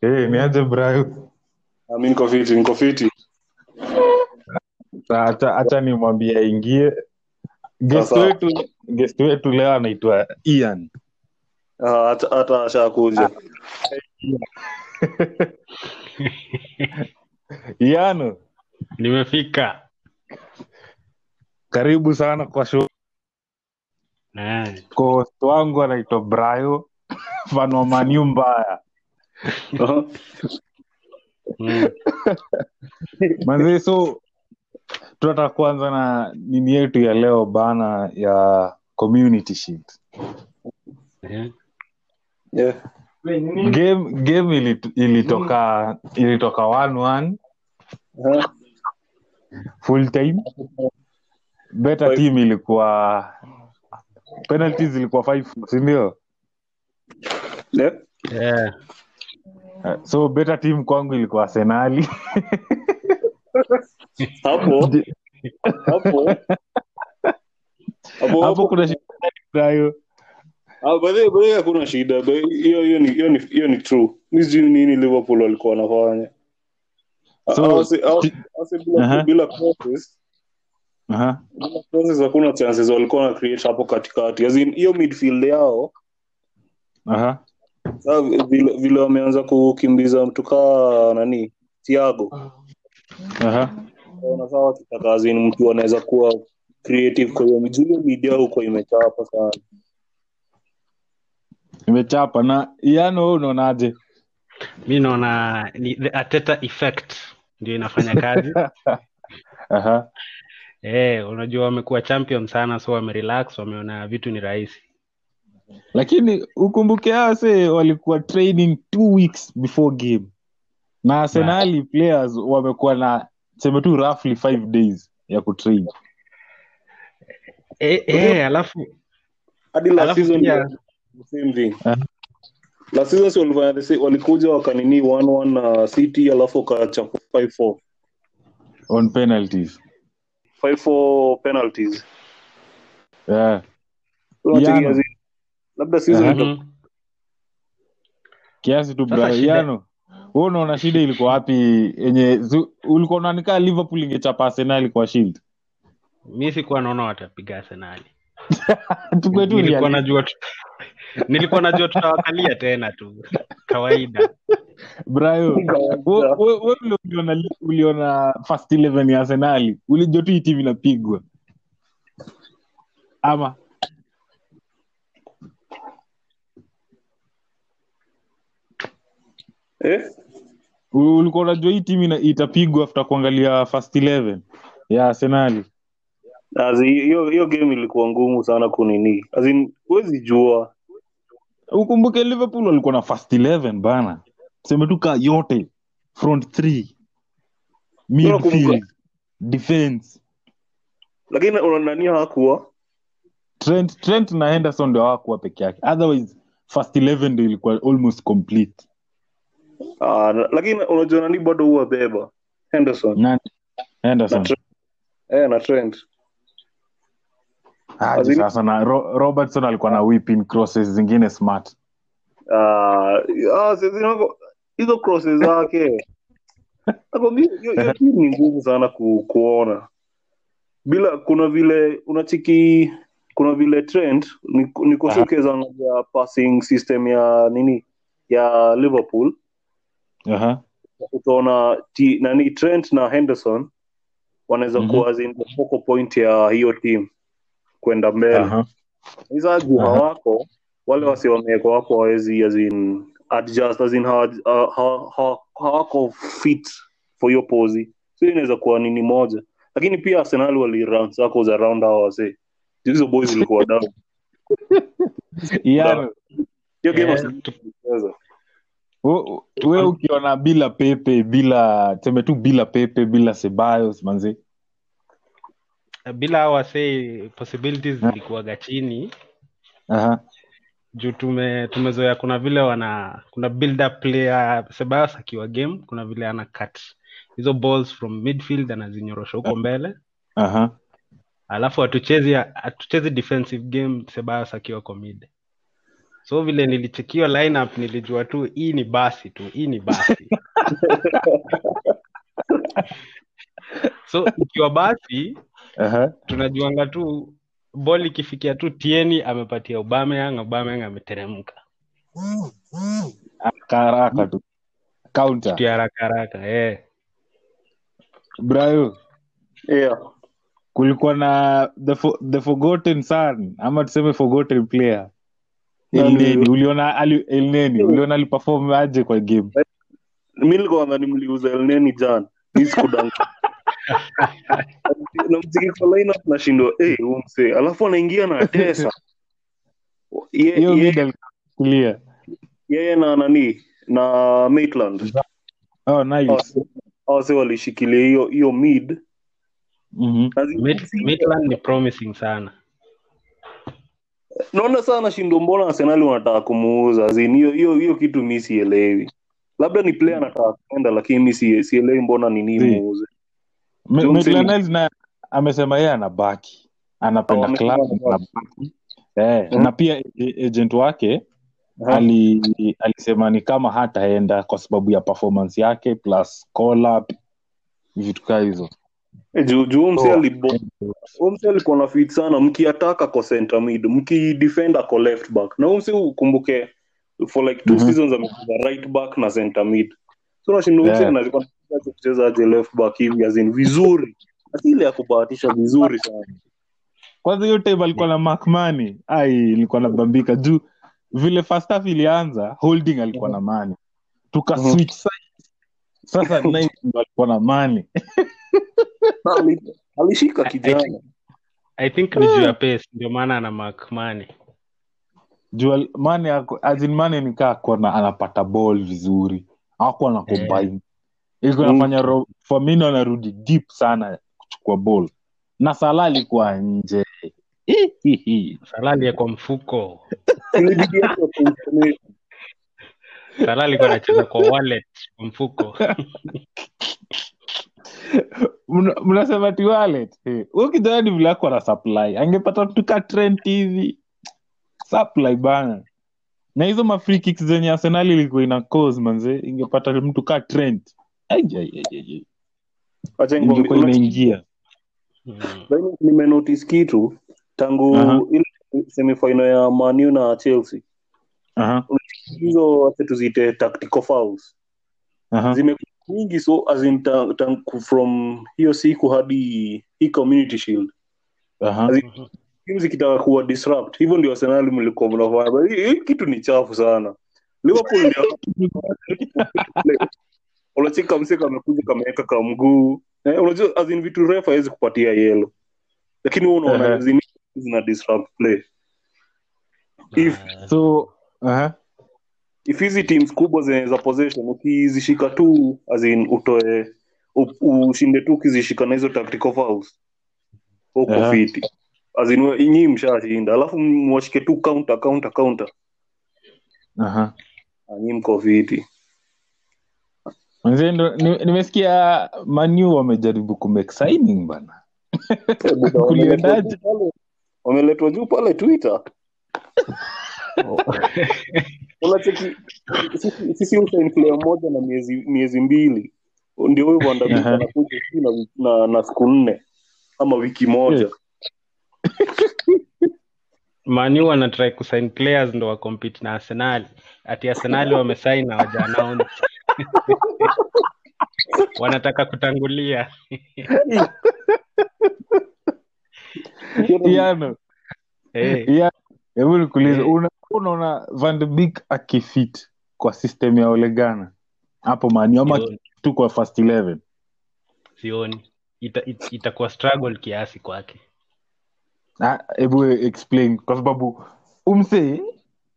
hey, niaje brayo Ah, niko fiti niko fiti. Sa- acha acha nimwambie aingie. Guest wetu guest wetu leo anaitwa ian. Ah, hata ashakuja. Ian. Nimefika. Karibu sana kwa show. Eh, host wangu anaitwa brayo. Wa mbaya mazee so tunataka kuanza na nini yetu ya leo bana ya community sheet yeah. Yeah. game game ilit- ilitoka ilitoka 1-1 Aha. full time better Five. team ilikuwa penalties ilikuwa five sindio Yeah. eh, Uh, so better team kwangu ilikuwa arsenali hapo? Hapo? Hapo kuna shida nayo. Ah, hakuna shida hiyo hiyo ni hiyo ni hiyo ni true. Mi sijui nini liverpool walikuwa wanafanya. Ah, hakuna chances walikuwa na create hapo katikati. Hiyo midfield yao Aha. Vile vile wameanza kukimbiza mtu kaa nani Thiago. Aha. Naona sawa wakitaka as mtu anaweza kuwa creative kwa hiyo hiyo media huko imechapa sana. Imechapa na iano wewe unaonaje mi naona ni the ateta effect ndio inafanya kazi. Aha. eh, unajua wamekuwa champion sana so wamerelax wameona vitu ni rahisi lakini ukumbuke ase se walikuwa training two weeks before game. Na arsenali players wamekuwa na seme tu roughly five days ya kutrain. Alafu hadi last season pia- same thing last season si walifanya walikuja wakanini 1-1 na City alafu wakachapa 5-4 on penalties. 5-4 penalties. Yeah. Labda kiasi tu braiano wewe unaona shida ilikuwa wapi? Yenye ulikuwa unaanikaa liverpool ingechapa arsenali kwa shield? Mi sikuwa naona watapiga arsenali nilikuwa najua tu- nilikuwa najua tutawakalia tena tu. Kawaida. Brayo we- uliona uliona first 11 ya arsenali ulijua tu timu inapigwa. Ama eh? Ulikuwa unajua hii timu ina- itapigwa after kuangalia first 11 ya arsenali As in, hiyo hiyo game ilikuwa ngumu sana kunini. As in huwezi jua. Ukumbuke liverpool walikuwa na first 11 bana. Seme tu yote. Front 3 midfield. Unakumbuka- defense. Lakini unanani hakuwa trent trent na henderson ndio hawakuwa peke yake. Otherwise first 11 ndio ilikuwa almost complete Ah, lakini unajua nani bado huwa beba? Henderson. Nani? henderson. Na eh, na Trent. Aje Azini- sasa na Ro- robertson alikuwa na whipping crosses zingine smart. Ah, ah, hizo crosses zake. Ni ngumu sana ku, kuona. Bila kuna vile unachiki kuna vile Trent ni, ni angalia passing system ya nini? Ya Liverpool Aha. utaona nani Trent na Henderson wanaweza Mhm. kuwa in point ya hiyo team kwenda mbele Aha. hizo uh-huh. hawako wale wasi wamewekwa wako wawezi azin adjust azin in ha- ha- ha- hawako fit for hiyo pozi so inaweza kuwa nini moja lakini pia Arsenal wali run za round hawa wase hizo boys zilikuwa down yeah. hiyo game ilicheza. We- ukiona bila pepe bila seme tu bila pepe bila sebayos manzi bila hao wasee possibilities zilikuwaga chini. Juu tume tumezoea kuna vile wana kuna build up player sebayos akiwa game kuna vile ana cut hizo balls from midfield anazinyorosha huko mbele. Alafu hatuchezi hatuchezi defensive game sebayos akiwa kwa mid so vile nilichekiwa lineup nilijua tu hii ni basi tu hii ni basi so ikiwa basi Aha. tunajuanga tu bol ikifikia tu tieni amepatia ubameyang ubameyang ameteremka Haraka tu counter haraka haraka eh. brayo yeah. kulikuwa na the, fo- the forgotten son ama tuseme forgotten player elneni uliona ali, elneni uliona aliperform aje kwa game? Mi nadhani elneni jan isikudanka kwa lineup nashindwa. Hey, umse alafu anaingia na tesa Ye- hiyo ye- mid alikulia na nani? Na maitland. Oh nice. Awase walishikilia hiyo hiyo mid. Mm-hmm. Mid- Midland ni promising sana naona sana shindo mbona arsenali wanataka kumuuza? Hiyo hiyo hiyo kitu mi sielewi. Labda ni player anataka kwenda lakini mi si- sielewi mbona nini muuze. Na amesema yeye anabaki anapenda club anabaki. eh, hmm. na pia a- agent wake hmm. ali, alisema ni kama hataenda kwa sababu ya performance yake plus call up vitu kaa hizo Eh, juu juu mse Oh. alikuwa na fit sana. Mkiataka ko center mid mkidefend ako left back. Na umse ukumbuke for like two Mhm. seasons amecheza right back na center mid. So nashinda Yeah. alikuwa left back hivi azin vizuri. Asi ya kubahatisha vizuri sana. Kwanza hiyo time alikuwa na makmani ai ilikuwa nabambika juu vile first half ilianza holding alikuwa na mani tuka Mhm. switch sides. Sasa alikuwa na mani Na ali- alishika kijana i think ni juu ya pesa ndio maana ana makmani ako- in mani nikaa kona anapata ball vizuri. Akuwa na combine. Hey. iko nafanya mm. famino anarudi deep sana kuchukua ball. Na sala alikuwa nje. Hihihi. salali kwa mfuko. Salali alikuwa anacheza kwa wallet kwa mfuko mnasema ti wallet Eh, ni vile ako na supply angepata mtu ka Trent hivi. Supply bana. Na hizo ma kicks zenye arsenal ilikuwa ina cause manze ingepata mtu ka una- inaingia. Nimenotis kitu tangu ile semifaino ya manu na chelsea. Hizo tuziite tactical fouls. Zimekuwa nyingi so as in ta, ta, from hiyo siku hadi hii community shield. Zikitaka kuwa disrupt. Hivyo ndio arsenal mlikuwa mnafanya. Hii kitu ni chafu sana. Liverpool unachika mseka amekuja kameweka ka mguu. Eh, unajua as vitu refa awezi kupatia yelo lakini wewe unaona uh-huh. zina disrupt play. If Ah, so aha. If hizi teams kubwa zenye za possession ukizishika tu as in utoe ushinde tu ukizishika na hizo tactical fouls uko yeah. fiti as in we- mshashinda alafu mwashike tu counter counter counter Aha. Ah, nyinyi mko fiti Manze, nimesikia ni- manu wamejaribu kumake signing bana Eh, Kuliendaje? wameletwa juu pale twitter unacheki sisi- sisi usain player moja na miezi miezi mbili. Ndio huyo vandabika anakuja na, na, na siku nne ama wiki moja. Yeah. manu wanatrai kusign players ndo wacompete na arsenal. Ati arsenali wamesain na waja wanataka kutangulia. Yeah, no. hey. Iano, hebu nikuulize yeah. una- unaona Van de Beek akifit kwa system ya olegana? Hapo mani ama tu kwa first 11 sioni. Ita- it- itakuwa struggle kiasi kwake. Ah, hebu explain kwa sababu umse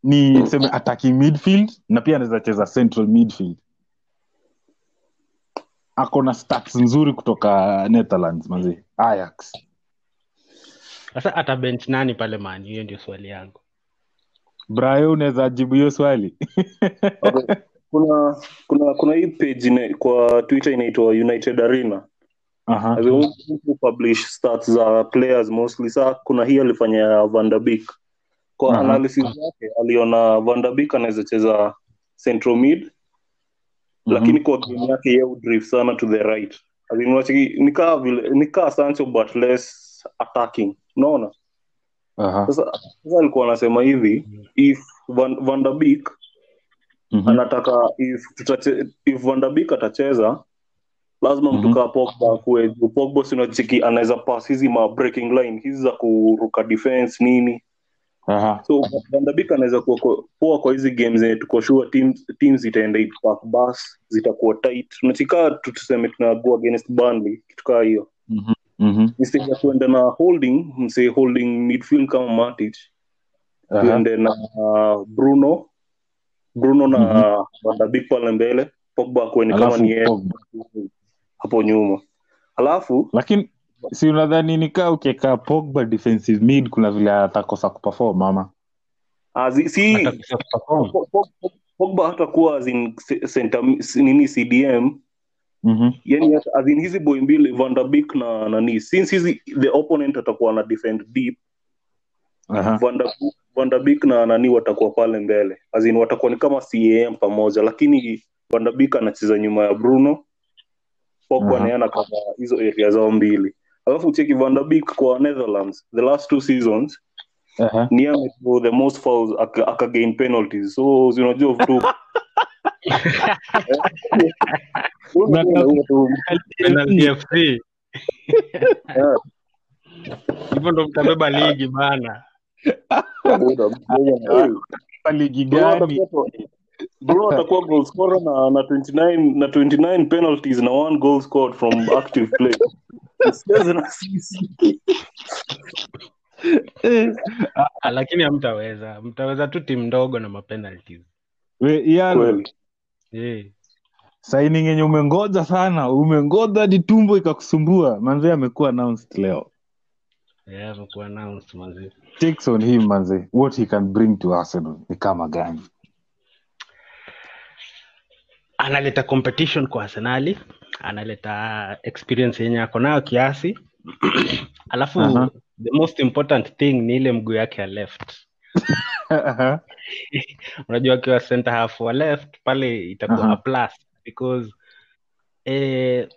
ni seme attacking midfield na pia anaweza cheza central midfield. Ako na stats nzuri kutoka netherlands mazi ayax sasa ata bench nani pale mani hiyo ndio swali yangu. Brayo unaweza jibu hiyo swali? Okay. kuna kuna kuna hii page ina, kwa twitter inaitwa united arena. Publish stats za players mostly sa kuna hii alifanya ya Van der Beek. Kwa Aha. analysis yake aliona Van anaweza cheza central mid Mhm. lakini kwa game yake yeye udrift sana to the right. Nikaa nikaa Sancho but less attacking unaona sasa sasa alikuwa anasema hivi if Van, Van der Beek Mhm. anataka if tutache, if Van der Beek atacheza lazima mtu Mhm. kaa Pogba akuwe juu Pogba si anaweza pass hizi ma breaking line hizi za kuruka defense nini Aha. so Van der Beek anaweza kuwa kwa- poa kwa hizi game zenye tuko sure teams teams zitaenda pack bus zitakuwa tight unachikaa tuseme tunago against Burnley kitu kaa hiyo Mhm. Mhm. instead ya kuenda na holding msee holding midfield kama Matic. Aha. tuende na uh, Bruno. Bruno na der Beek pale mbele. Pogba akuene kama ni yeye. Hapo nyuma. Alafu lakini si unadhani nikaa ukieka pogba defensive mid kuna vile atakosa kuperform ama? Ah, si. Pogba hatakuwa nini CDM Mhm. yani azin hizi boy mbili vandabik na nani since hizi the opponent atakuwa na defend deep uh-huh. vandabik, na nani watakuwa pale mbele azin watakuwa ni kama CAM pamoja lakini vandabik anacheza nyuma ya Bruno Aha. naye kama hizo area zao mbili alafu cheki vandabik kwa Netherlands the last two seasons Aha. ni the most fouls aka, aka penalties so si unajua tu Penalty FC. Yeah. hivyo ndo mtabeba ligi bana ligi gani? Bruno atakuwa goal scorer na na 29 na 29 penalties na one goal scored from active play. Ah, lakini hamtaweza. Mtaweza tu timu ndogo na mapenalties we, yalo Kweli. Yeah. signing yenye umengoja sana umengoja hadi tumbo ikakusumbua manze amekuwa announced leo Yeah, amekuwa announced mazee takes on him manze what he can bring to arsenal ni kama gani analeta competition kwa arsenali analeta experience yenye ako nayo kiasi alafu Aha. the most important thing ni ile mguu yake ya left. unajua akiwa center half wa left pale itakuwa uh-huh. plus because eh,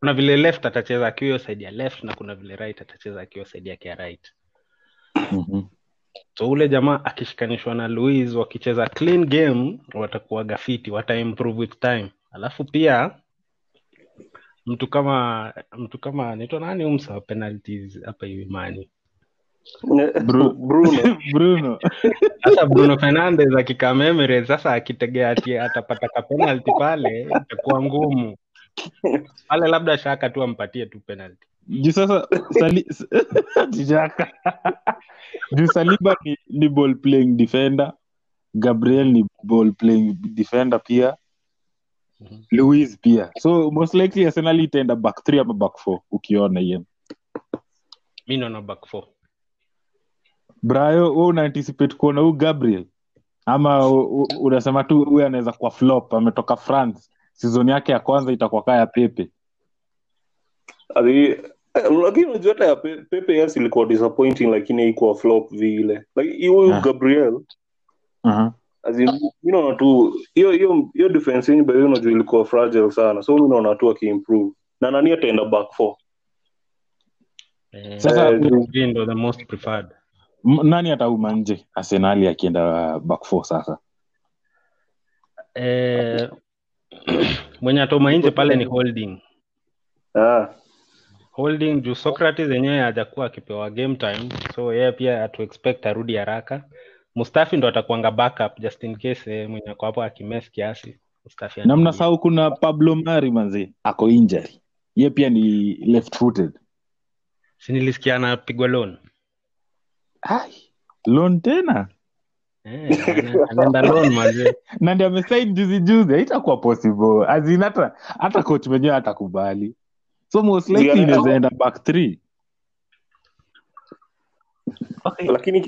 kuna vile left atacheza akiwa hiyo side ya left na kuna vile right atacheza akiwa side yake ya right Mhm. so ule jamaa akishikanishwa na louis wakicheza clean game watakuwa gafiti wataimprove with time alafu pia mtu kama mtu kama anaitwa nani umsa penalties hapa hivi mani Bru- Bruno. bruno. Sasa bruno fernandes akikaa sasa akitegea ati atapata kapenalti pale itakuwa ngumu. Pale labda shaka tu ampatie tu penalti juu sasa sali... shaka. Juu saliba ni, ni ball playing defender. Gabriel ni ball playing defender pia. Mhm. louis pia. So most likely arsenal itaenda back three ama back four ukiona hiyo. Mi naona back four brayo we una anticipate kuona huu gabriel ama unasema tu huyu anaweza kuwa flop ametoka france sizoni yake ya kwanza itakuwa kaa ya pepe eh, lakini unajua hata ya Pepe yes ilikuwa disappointing lakini haikuwa flop vile. Huyu like, Gabriel uh-huh. in, mi naona tu hiyo hiyo hiyo defense yenyu bahi unajua ilikuwa fragile sana. So mi naona tu akiimprove. Na nani ataenda back four? eh, Sasa- uh, ndo the most preferred nani atauma nje? Arsenali akienda back four sasa. Eh, mwenye atauma nje pale ni holding. Ah. holding juu socrates yenyewe hajakuwa akipewa game time so yeye pia atuexpect arudi haraka. Mustafi ndo atakuanga backup just in case eh, mwenye ako hapo akimes kiasi. Mustafi na mnasahau kuna pablo mari manzi ako injury ye pia ni left footed si nilisikia anapigwa loan loan tena? Eh, na amesain juzi juzi haitakuwa possible. Azin hata hata coach mwenyewe hatakubali. So most likely inawezaenda back three. Lakini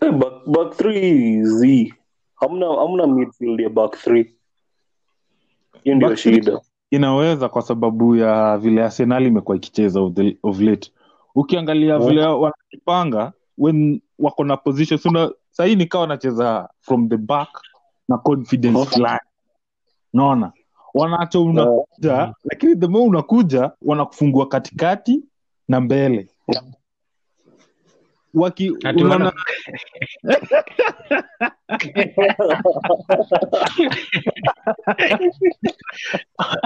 eh, back, back three z hamna hamna midfield ya back three. Hiyo ndio shida. inaweza kwa sababu ya vile arsenal imekuwa ikicheza of, the, of late. Ukiangalia vile wanajipanga when wako na position suna sahii nikawa wanacheza from the back na confidence fulani naona wanaacha unakuja lakini the more unakuja wanakufungua katikati na mbele. Waki Ati unaona?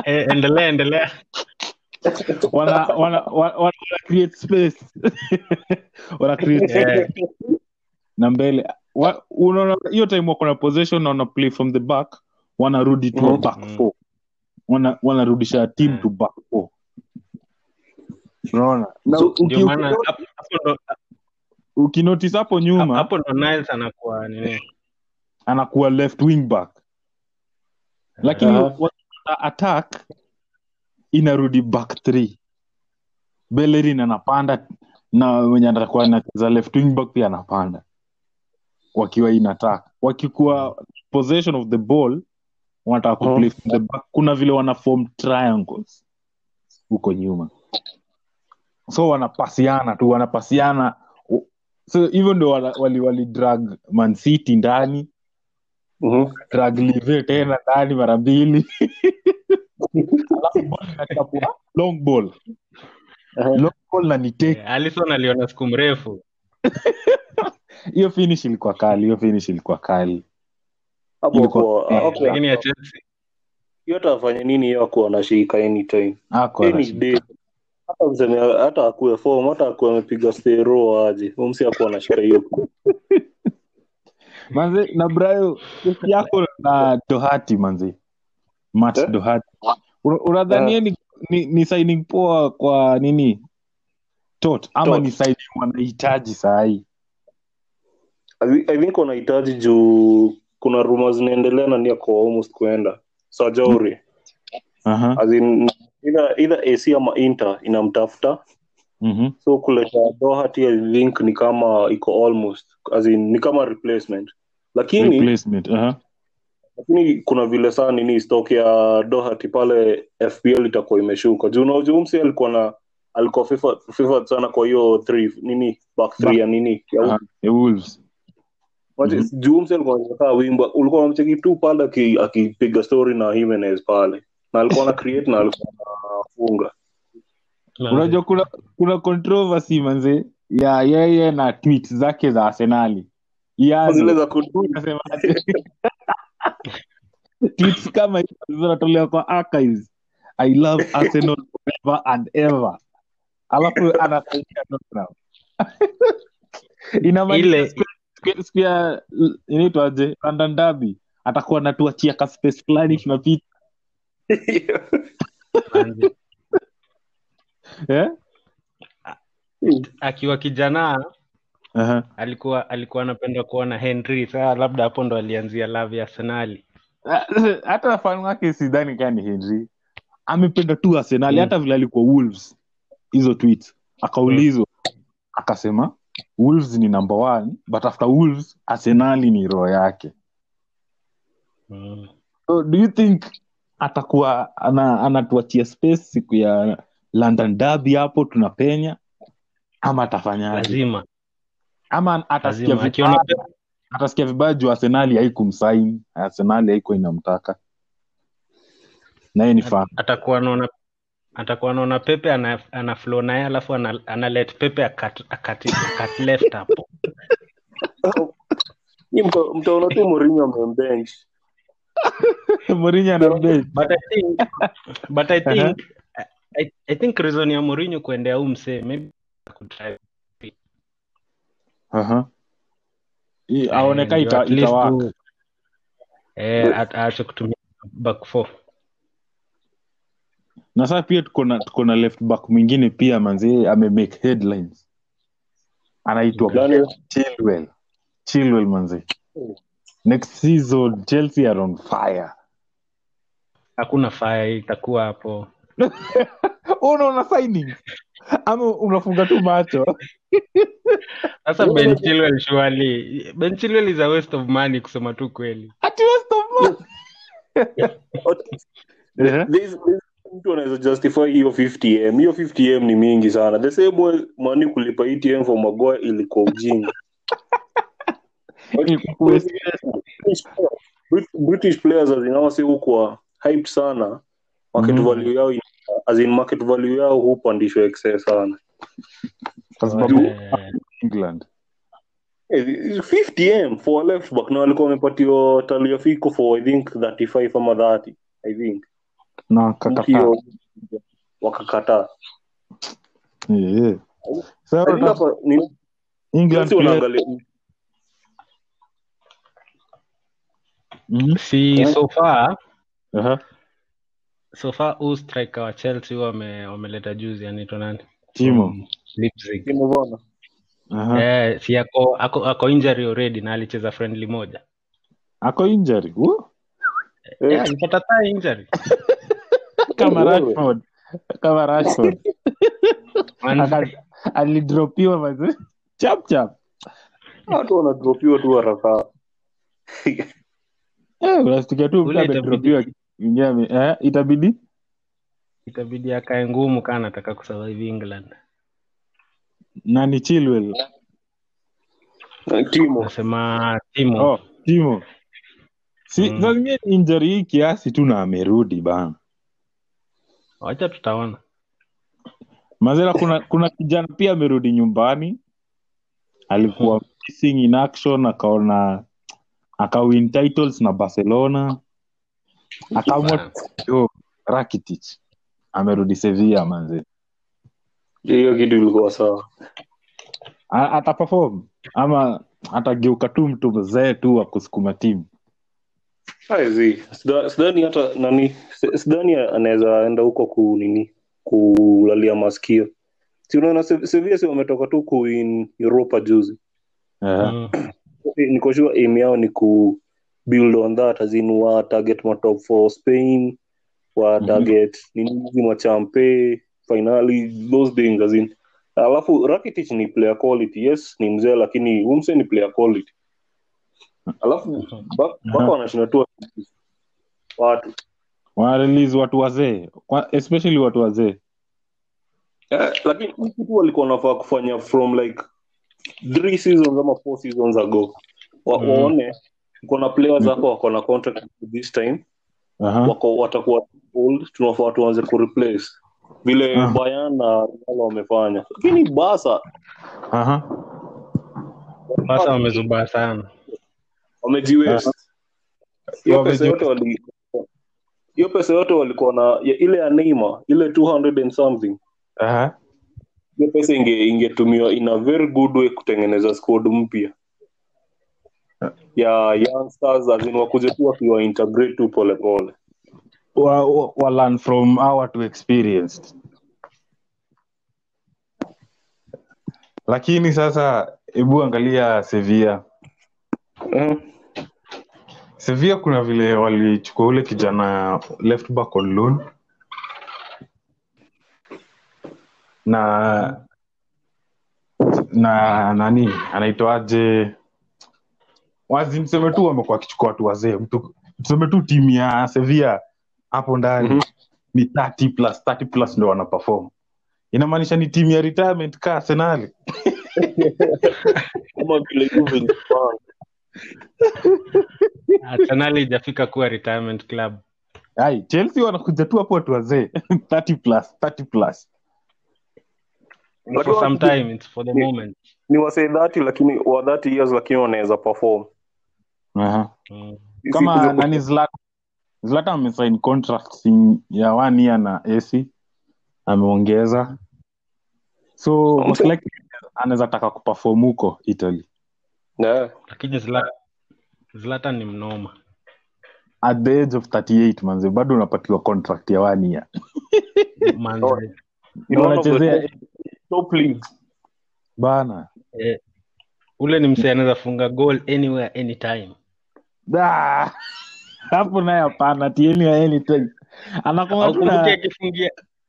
Eh, endelea endelea wana wana wana, create space wana create yeah. na mbele unaona hiyo time wako na possession na wana play from the back wanarudi to a Mhm. back Mhm. four wana wanarudisha team Mm. to back four unaona So, hapo hapo ukinotice hapo nyuma hapo ndo Niles anakuwa nini anakuwa left wing back lakini wakipata attack inarudi back three. Bellerin anapanda na wenye atakuwa anacheza left wing back pia anapanda. Wakiwa inataka wakikuwa possession of the ball wanataka kuplay from the back. Kuna vile wana form triangles huko nyuma. So wanapasiana tu wanapasiana. So hivyo ndio wali, wali drag Man City ndani. Mhm. drag live tena ndani mara mbili long ball. Long ball na ni take. Eh, aliona siku mrefu. Hiyo finish ilikuwa kali hiyo finish ilikuwa kali. Eh, lakini ya Chelsea. Hiyo afanye nini hiyo akuwa anashika anytime? Any day hata mseme hata akuwe form hata akuwe amepiga stero aje. Umsi akuwa anashika hiyo. Manze na brayo yako na dohati manze. Mat Eh? dohati Una- unadhania ni, ni, ni signing poa kwa nini? Tot ama Tot. ni signing wanahitaji sahii I think wanahitaji juu kuna ruma zinaendelea na ni ako almost kuenda. Sajauri as in either, either AC ama Inter inamtafuta. Mhm. so kuleta dohati I think ni kama iko almost as in, ni kama replacement. Lakini replacement aha. Lakini kuna vile saa nini stock ya dohati pale FPL itakuwa imeshuka. Juu naujumsi alikuwa na alikuwa FIFA, FIFA sana kwa hiyo three nini back three ya nini? Ya Wolves. Mhm. alikuwa anakaa wimba ulikuwa unamcheki tu pale akipiga story na Jimenez pale. Na alikuwa na create na alikuwa anafunga unajua kuna kuna controversy manze ya yeye na tweet zake za arsenali zile Yaani, za? tweets kama hizo zinatolewa kwa archives. I love arsenal forever and ever. Alafu anasaidia Tottenham. inamaanisha siku- ya inaitwaje london derby. Atakuwa natuachia ka space fulani tunapita. Eh? akiwa kijana Aha. alikuwa alikuwa anapenda kuona Henry saa labda hapo ndo alianzia love ya Arsenali hata fan wake sidhani kaa ni henry. Amependa tu arsenali Mm. hata vile alikuwa wolves. Hizo tweet akaulizwa. Akasema wolves ni number one but after wolves arsenali ni roho yake. Mm. so do you think atakuwa ana, anatuachia space siku ya london derby hapo tunapenya? Ama atafanyaje? Lazima ama atasikia vibaya atasikia vibaya juu arsenali haikumsaini arsenali haikuwa inamtaka. Naye ni fan atakuwa anaona atakuwa anaona Pepe ana, ana flow naye alafu ana, ana Pepe akat, akat, akat left hapo Nyi mtaona tu Mourinho amembench. Mourinho ana but I think but I think I, I think reason ya Mourinho kuendea huu msee maybe Aha. I- aoneka Eh, ita, itawaka eh, aache kutumia back four. Na saa pia tuko na left back mwingine pia manzi amemake headlines. Anaitwa chilwell. Chilwell manzi next season chelsea are on fire. Hakuna fire itakuwa hapo. Unaona signing ama unafunga tu macho. Sasa Ben Chilwell surely. Ben Chilwell is a waste of money kusema tu kweli. Ati waste of money. Mtu anaweza justify hiyo 50m hiyo 50m ni mingi sana. The same way mani kulipa etm for magoa ilikuwa ujinga Brit- british players azinawasi hukwa hyped sana. Market mm. value yao ina- as in market value yao hupandishwa excess sana. Kwa sababu Eh, england. Eh, 50m for a left back. Na walikuwa wamepatiwa taliafiko for i think 35 ama 30 i think. Na kakata wakakataa. Yeah, yeah. I Sasa think hapa ni- england Chelsea player- wanaangalia. Mhm. si so far Aha. So far huu striker wa chelsea wame wameleta juzi anaitwa nani? Timo. Leipzig. timu bwana Aha. Eh, si ako, ako, ako injury already na alicheza friendly moja. Ako injury? Woo. Eh, Eh, alipata thigh injury. Kama Rashford. Kama Rashford. Alidropiwa maze chap chap. Watu wanadropiwa tu haraka. Eh unasikia tu mtu amedropiwa ame- eh itabidi? Itabidi akae ngumu kaa anataka kusurvive england. Nani Chilwell? Nasema timo. Oh Timo. Si Mm. zingine injury hii kiasi tu na amerudi bana. Wacha tutaona. Mazela kuna kuna kijana pia amerudi nyumbani. Alikuwa missing in action akaona akawin titles na barcelona akaamua yo rakitic amerudi sevilla manze. Hiyo kitu ilikuwa sawa. Ataperform. Ama atageuka tu mtu mzee tu wa kusukuma timu Haizi. Sidhani hata nani sidhani anaweza enda huko ku nini kulalia maskio si unaona sevia si wametoka tu kuin europa juzi? Uh-huh. nikoshua sure aim yao ni ku build on that as in wa target matop for spain wa Mhm. target nini hizi machampe finally those things as in alafu rakitic ni player quality yes ni mzee lakini umse ni player quality. Alafu ba- mpaka wanashinda tu watu. Wanarelease watu wazee. Especially watu wazee. Eh, lakini kitu walikuwa wanafaa kufanya from like three seasons ama four seasons ago. Waone Mm. Kuna players hapo wako na contract this time. Aha. wako watakuwa old tunafaa tuanze kureplace vile Ah. Bayern na Real wamefanya. Lakini basa Aha. basa wamezubaa sana. Wamejiwest. Hiyo pesa yote wali hiyo pesa yote walikuwa na ya, ile ya neima ile 200 and something. Aha. hiyo pesa inge ingetumiwa in a very good way kutengeneza squad mpya ya youngsters as in wakuje tu wakiwa integrate tu pole pole. Wa, wa, wa learn from our to experienced lakini sasa hebu angalia sevia mm. sevia kuna vile walichukua ule kijana left back on loan. Na na nani? Anaitwaje wazi mseme tu wamekuwa wakichukua watu wazee mtu tuseme tu timu ya sevia hapo ndani Mhm. ni 30 plus 30 plus ndo wana perform. Inamaanisha ni timu ya retirement ka arsenali kama vile Juve ijafika kuwa retirement club. Ai chelsea wanakuja tu hapo watu wazee. 30 plus 30 plus. But for some time it's for the moment. ni wasee 30 lakini wa 30 years lakini wanaweza perform Aha. mm. Kama nani zlatan zlatan amesign contract ya one year na ac ameongeza. So most likely anaweza taka kuperform huko italy. Lakini Zla- zlatan ni mnoma. At the age of 38 manze bado unapatiwa contract ya one year. Manze. Top- top bana. Eh, ule ni msee anaweza funga goal anywhere anytime Ah, hapo naye hapana tieni anakwanga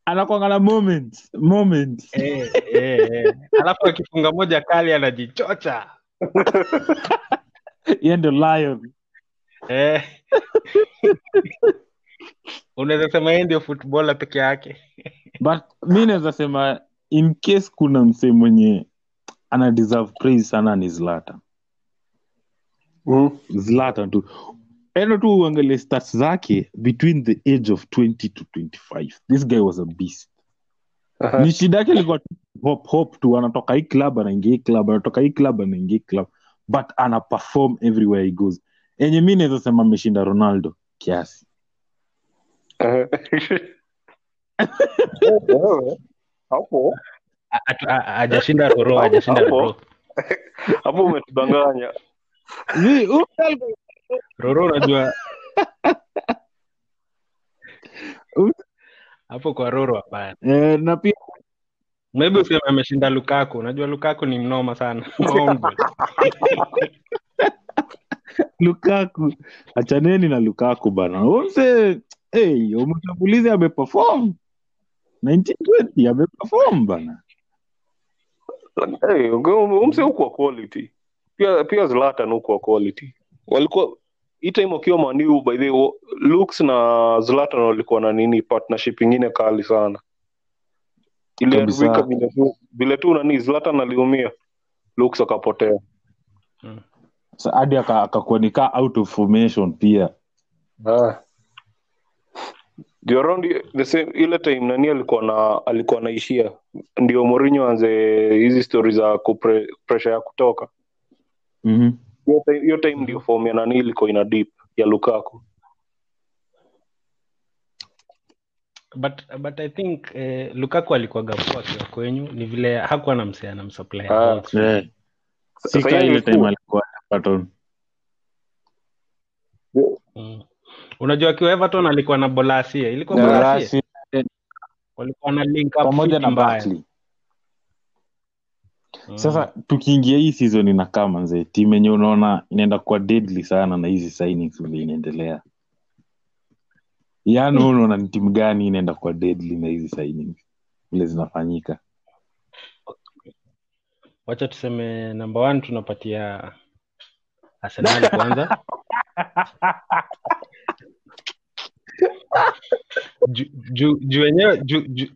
anakwanga na eh, eh, eh. alafu akifunga moja kali anajichocha yeye ndio lion. Eh. unaweza sema yeye ndio footballer peke yake but mi naweza sema in case kuna msee mwenye ana deserve praise sana ni zlatan Mm. zlatan tu. Endo tu uangalie stats zake between the age of 20 to 25 this guy was a beast. Ni shida yake ilikuwa hop hop tu. Anatoka hii club anaingia hii club anatoka hii club anaingia hii club. But ana perform everywhere he goes. Enye mi naweza sema ameshinda ronaldo kiasi. Hapo. A- atu- a- a- hajashinda roro hajashinda roro. Hapo umetudanganya Mi- huyu roro unajua. Um- hapo kwa roro hapana. Eh, na pia maybe useme ameshinda lukaku. Unajua lukaku ni mnoma sana. Lukaku. Achaneni na lukaku bana. Omse, hey, umtambulizi ameperform. 1920 ameperform bana. Hey, umse huku quality pia pia zlatan huko quality. Walikuwa hii time wakiwa maniu by the way, lux na zlatan walikuwa na nini partnership ingine kali sana. Iliharibika vile tu vile tu nani zlatan aliumia. Lux akapotea. Hmm. hadi aka- akakuwa nikaa out of formation pia. Ah. Around the same ile time nani alikuwa na alikuwa anaishia. Ndio Mourinho anze hizi stori za pressure ya kutoka mm-hmm. hiyo time, hiyo time ndio form ya nani ilikuwa ina deep ya Lukaku but but i think eh, lukaku alikuwaga poa akiwa kwenyu ni vile hakuwa na msea na msupply Ah. yeah. Sika ile time alikuwa Everton. Mm. unajua akiwa everton alikuwa na bolasia ilikuwa Na bolasia walikuwa na link up pamoja na mbaya. Barkley. Mm. sasa tukiingia hii season inakaa manze timu yenye unaona inaenda kuwa deadly sana na hizi signings vile inaendelea. Yaani hu unaona ni timu gani inaenda kuwa deadly na hizi signings? Vile zinafanyika. Wacha tuseme namba one tunapatia arsenal kwanza juu ju, ju wenyewe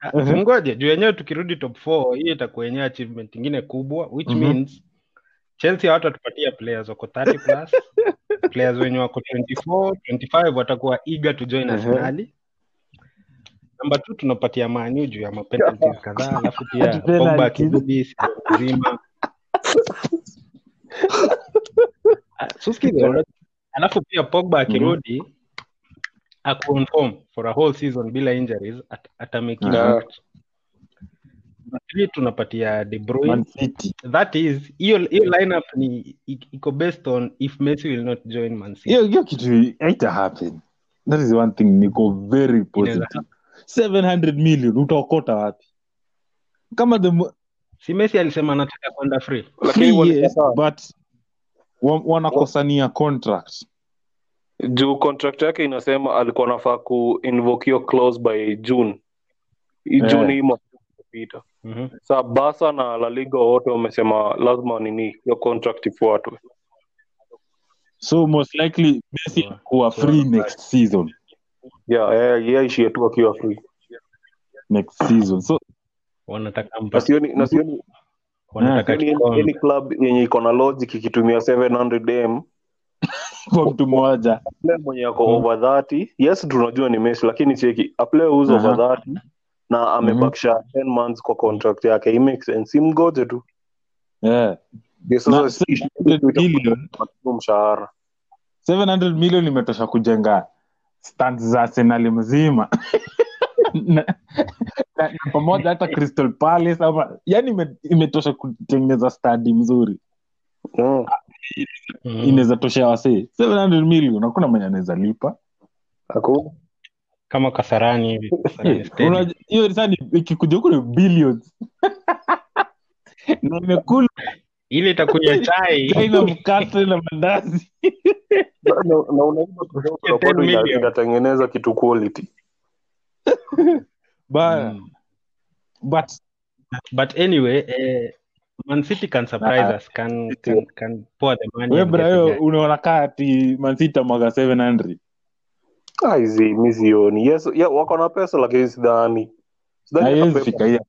ah, Mhm. juu wenyewe tukirudi top four hiyo itakuwa yenyewe achievement ingine kubwa which Mhm. means chelsea hawatatupatia players wako 30 plus players wenye wako 24 25 watakuwa eager to join Mhm. arsenali namba two tunapatia manu juu ya mapenalti kadhaa alafu pia pogba akirudi season nzima Ah, alafu pia pogba akirudi akuonform for a whole season bila injuries at, tunapatia de bruyne. That is hiyo hiyo lineup ni iko based on if messi will not join man city. Hiyo hiyo kitu haita happen. That is one thing niko very positive. 700 million utaokota wapi? Kama the si messi alisema anataka kwenda free. But wa- wanakosania contract juu contract yake inasema alikuwa nafaa ku invoke hiyo clause by June Eh. June hii mwaka uliopita Mhm. sa basa na laliga wote wamesema lazima nini hiyo contract ifuatwe so most likely Messi yeah. kuwa Sure. free next season yeah, yeah, yeah, ishie tu akiwa free next season so wanataka wanataka club yenye iko na logic ikitumia 700 m kwa mtu mmoja. Mwenye ako Mm. over 30 yes tunajua ni Messi lakini cheki a player who's over 30 na amebakisha 10 months kwa contract yake. It makes sense. Simgoje tu. Yeah. Ndio Na si- 700 million. Mshahara. 700 million imetosha kujenga stand za arsenali mzima. Na, na, na pamoja hata crystal palace ama yani imetosha kutengeneza stadi mzuri Mm. Mhm. inaweza toshea wasee 700 million hakuna mwenye anaweza lipa Hakuna. kama kasarani hivi. Unajua, hiyo sani ikikuja huku ni billions na imekula ile itakunywa chai na mkate na mandazi Na- na na unaiba kwa sababu Ya 10 bado ina- million. inatengeneza kitu quality Ba- Mm. but but anyway eh, man city can surprise Ah. us can, can, can pour the money we and get the brayo guy. unaona kaa ati mansita mwaga 700 aizi mi sioni. Yes yeah, wako na pesa lakini sidhani. Sidhani hata fika hiyo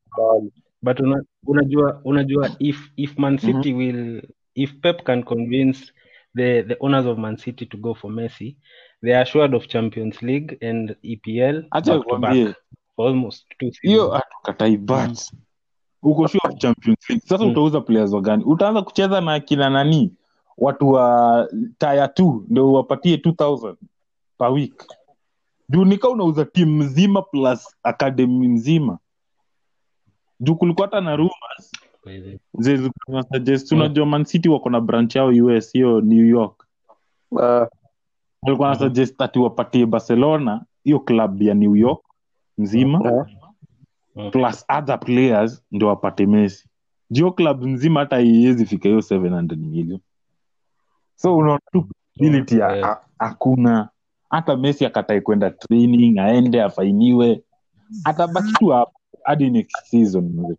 but una, unajua unajua if if man city will if pep can convince the the owners of man city to go for messi they are assured of champions league and epl acha back to back for almost two hiyo hatukatai but uko sure of champions league? Sasa Mm. utauza players wagani utaanza kucheza na kina nani? Watu wa taya t ndio wapatie 2000 per week. Juu nika unauza timu mzima plus academy mzima. Juu kulikuwa hata na rumors. Mm. unajua man city wako na branch yao us hiyo new york. Uh, walikuwa Mhm. nasuggest ati wapatie barcelona hiyo club ya new york mzima. Ah. Mm. plus other players ndio wapate messi. Jio club nzima hata iwezi fika hiyo 700 million. So unaona tu Yeah. hakuna. Hata messi akatae kwenda training aende afainiwe. Atabaki tu hapo hadi next season.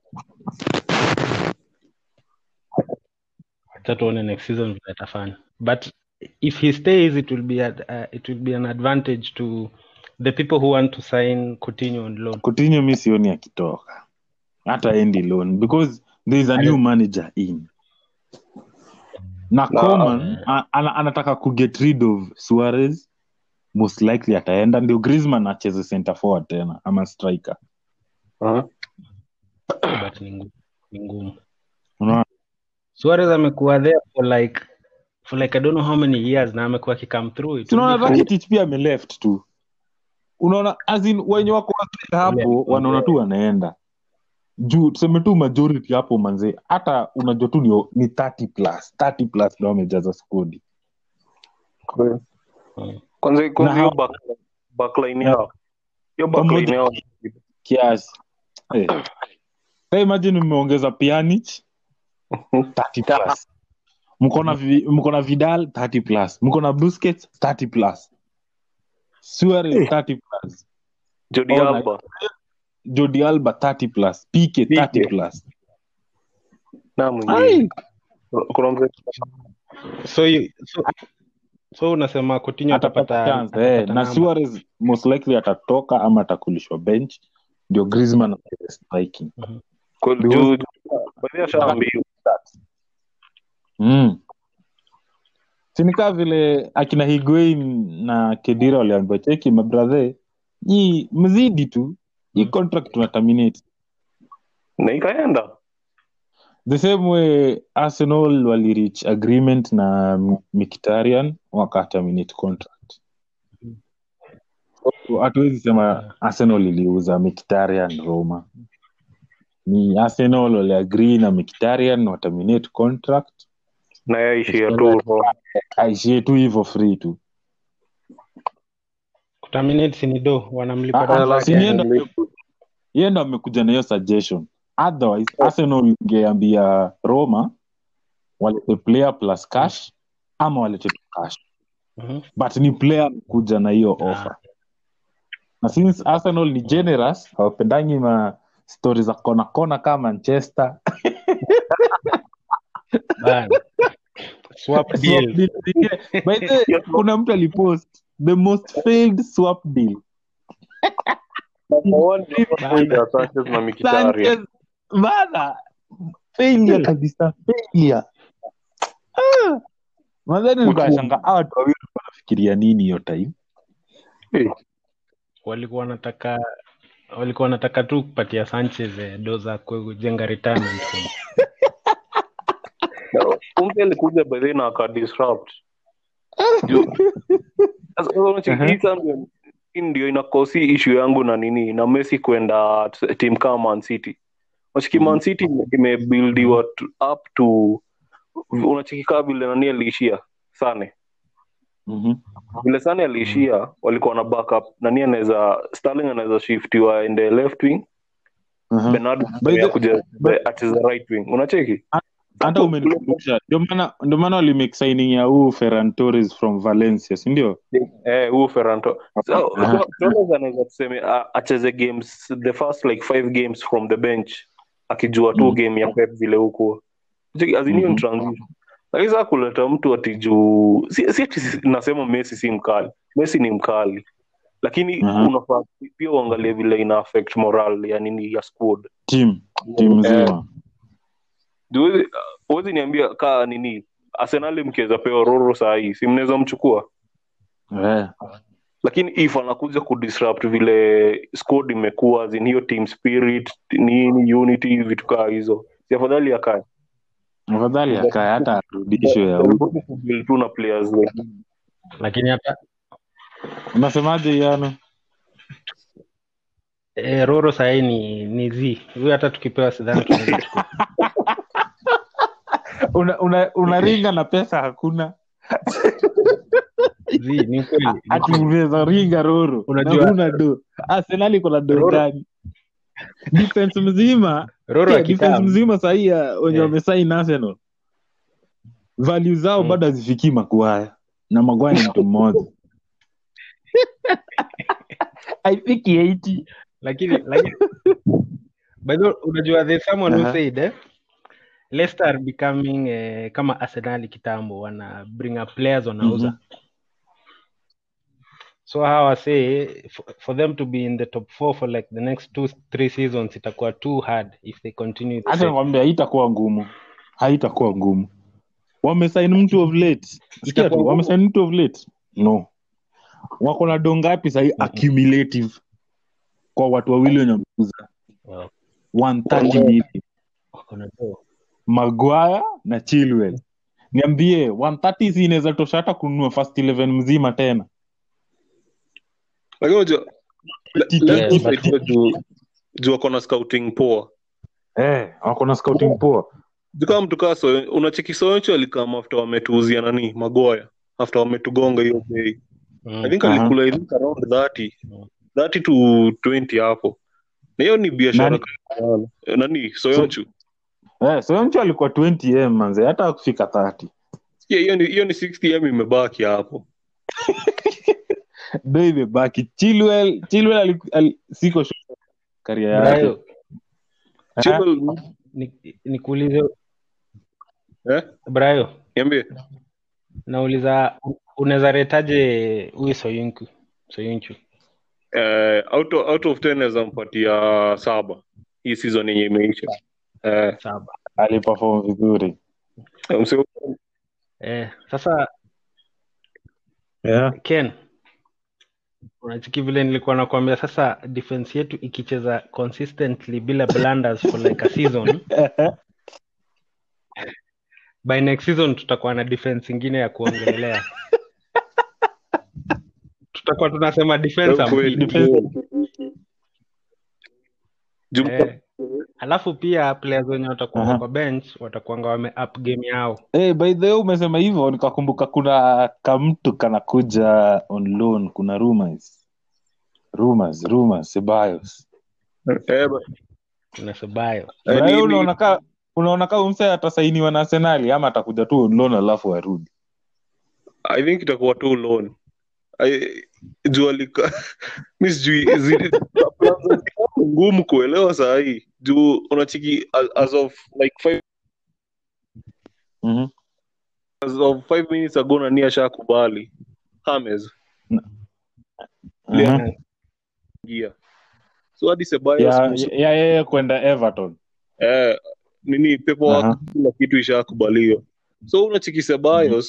Acha tuone next season vile atafanya. But if he stays it will be a, uh, it will be an advantage to the people who want to sign Coutinho on loan. Coutinho mi sioni akitoka. Hata endi loan because there is a new manager in. Na Na- Coman a- anataka ku get rid of Suarez most likely ataenda. Ndio Griezmann acheze center forward tena ama striker. Ah. but ni ngumu. Ni Suarez amekuwa there for like for like I don't know how many years na amekuwa akicome through it. Tunaona Rakitic pia ameleft tu unaona azin wenye wako hapo Yeah. wanaona tu wanaenda. Juu tuseme tu majority hapo manzee hata unajua tu ni, ni 30 plus 30 plus ndo wamejaza skodi kwanza kwanza hiyo back- backline yao. Hiyo backline yao. Kiasi. Hey. Hey, imagine umeongeza Pjanic 30 plus. Mko na vi- mko na Vidal 30 plus. Mko na Busquets 30 plus Suarez hey. 30 plus. Jordi All Alba. Jordi Alba 30 plus. Pique 30 Pique. plus. Na mwingine kuna mzee so so so unasema Coutinho atapata chance eh, atapata na. Suarez most likely atatoka ama atakulishwa bench. Ndio Griezmann striking. Because- juu hiyo mm. Sinikaa vile akina Higuain na Kedira waliambiwa cheki mabradhe i mzidi tu. Hii Mm. contract unaterminate na ikaenda. The same way Arsenal walireach agreement na M- Mkhitaryan waka contract. Hatuwezi sema Arsenal iliuza Mkhitaryan Roma. Ni Arsenal waliagree na Mkhitaryan waterminate contract na tu aishie tu hivyo free tu. Kuterminate si ni do wanamlipa Ah, ah, yeye ndo yeye amekuja na hiyo suggestion. Otherwise arsenal ingeambia roma walete player plus cash ama walete tu cash. Mhm. but ni player amekuja na hiyo offer. Na since arsenal ni generous hawapendangi ma stori za kona kona kama manchester Bana. deal. Swap deal. By the kuna mtu alipost the most failed swap deal. Bana. failure kabisa failure. Ah. madhani nikashanga hawa watu wawili wanafikiria nini hiyo time? Walikuwa wanataka walikuwa wanataka tu kupatia Sanchez eh, do za kujenga retirement home. Umbe alikuja bedhe na akadisrupt ndio inakosi ishu yangu na nini na Messi kwenda tim kama mancity mancity Man City ime- imebuildiwa to- up to unachikikaa vile nani aliishia? Sane. Mhm. vile Sane aliishia walikuwa na backup. Nani anaweza starling anaweza shiftiwa ende left wing? Mm-hmm. By kuja at the right wing. Unacheki hata umenikumbusha. ndio maana ndio maana walimake signing ya huu Ferran Torres from Valencia si ndio? Eh huo Ferran. Torres anaweza tuseme acheze games the first like five games from the bench akijua tu Mm. game ya Pep vile huko Mhm. transition. Lakini sasa kuleta mtu ati juu si, si ati nasema Messi si mkali. Messi ni mkali. Lakini Aha. unafaa pia uangalie vile ina affect moral ya nini ya squad. Team. Team Eh, nzima huwezi niambia kaa nini arsenali mkiweza pewa roro sahii si mnaweza mchukua? Yeah. lakini if anakuja kudisrupt vile squad imekuwa zin hiyo team spirit nini unity vitu kaa hizo. Si afadhali akae. Afadhali akae hata arudishwe tu na players lakini hata unasemaje yano? E, roro sahii ni ni z. Huyu hata tukipewa sidhani tunaweza una, una, unaringa na pesa hakuna ni ni ati unaweza ringa roro Unajua- na huna do arsenal iko na do gani defense mzima. Yeah, defense mzima sahii wenye Eh. wamesain arsenal value zao Mm. bado hazifikii makuaya na magwani mtu mmoja. Haifiki 80 lakini lakini by the unajua there's someone who said eh, Leicester are becoming eh, kama Arsenal kitambo wana bring up players wanauza. Mhm. so hawa say for, for them to be in the top four for like the next two three seasons itakuwa too hard if they continue hata nakwambia haitakuwa ngumu. Haitakuwa ngumu. Wamesign mtu of late. Sikia tu, Itakuwa mtu of late? No. Wako na dongapi sahii? Accumulative. Kwa watu wawili wenye wameuza. 130 million Wako na do. magwaya na chilwell niambie 130 si inaweza tosha hata kununua first 11 mzima tena lakini unajua juu wako na scouting poa eh wako na scouting poa kama mtu kaa Soyo- unacheki soyoncho alikama after wametuuzia nani magoya after wametugonga hiyo bei Mm. i think Aha. alikula I think around 30 Mm. 30 to 20 hapo na hiyo ni biashara Nani? kali sana. Eh so mtu alikuwa 20 m manze hata akufika 30 Yeah, hiyo ni hiyo ni 60 m imebaki hapo. Do imebaki. Chilwell siko sure. Career yake. Brayo, Chilwell, ni- nikuulize. Eh? Brayo, niambie. Nauliza unaweza retaje huyu Soyuncu Soyuncu? Eh, out, of, out of 10 naweza mpatia saba. Hii season yenye imeisha eh, saba. Aliperform vizuri. Eh, sasa yeah. Ken unachiki vile nilikuwa nakwambia sasa defense yetu ikicheza consistently bila blunders for like a season by next season tutakuwa na defense ingine ya kuongelelea. Tutakuwa tunasema defense eh, alafu pia players wenye watakuwa Aha. kwa bench watakuanga wame up game yao. Hey, by the way umesema hivyo nikakumbuka kuna kamtu kanakuja on loan kuna rumors. Rumors rumors Ceballos. Eh, ba- na Ceballos. Eh, unaona ka unaona ka umse atasainiwa na Arsenali ama atakuja tu on loan alafu arudi? I think itakuwa tu loan. I- juu alika mi sijui ngumu kuelewa saa hii juu unachiki as- as of like five, Mhm. as of five minutes ago nani ashakubali James. Mhm. ingia so hadi mwisho- ya yeye kwenda Everton. Eh, nini paperwork Aha. kila kitu ishakubaliwa so unachiki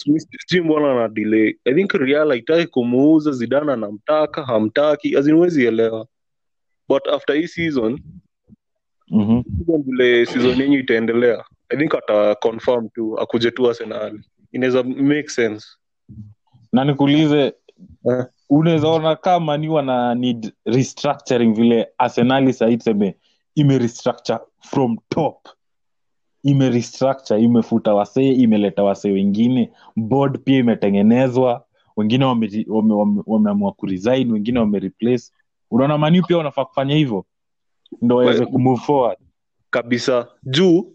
mi sijui mbona na delay? I think Real haitaki kumuuza zidana anamtaka hamtaki azinwezi elewa. But after hii season Mhm. season vile season yenyu itaendelea. I think ata confirm tu akuje tu Arsenal. Inaweza make sense. Na nikuulize Eh. unaweza ona kama ni wana need restructuring vile arsenali sahii tuseme ime restructure from top. Ime restructure imefuta wasee imeleta wasee wengine. Board pia imetengenezwa. Wengine wameamua wame, wame, wame kuresign wengine wamereplace unaona maniu pia wanafaa kufanya hivyo ndo waweze kumove forward kabisa juu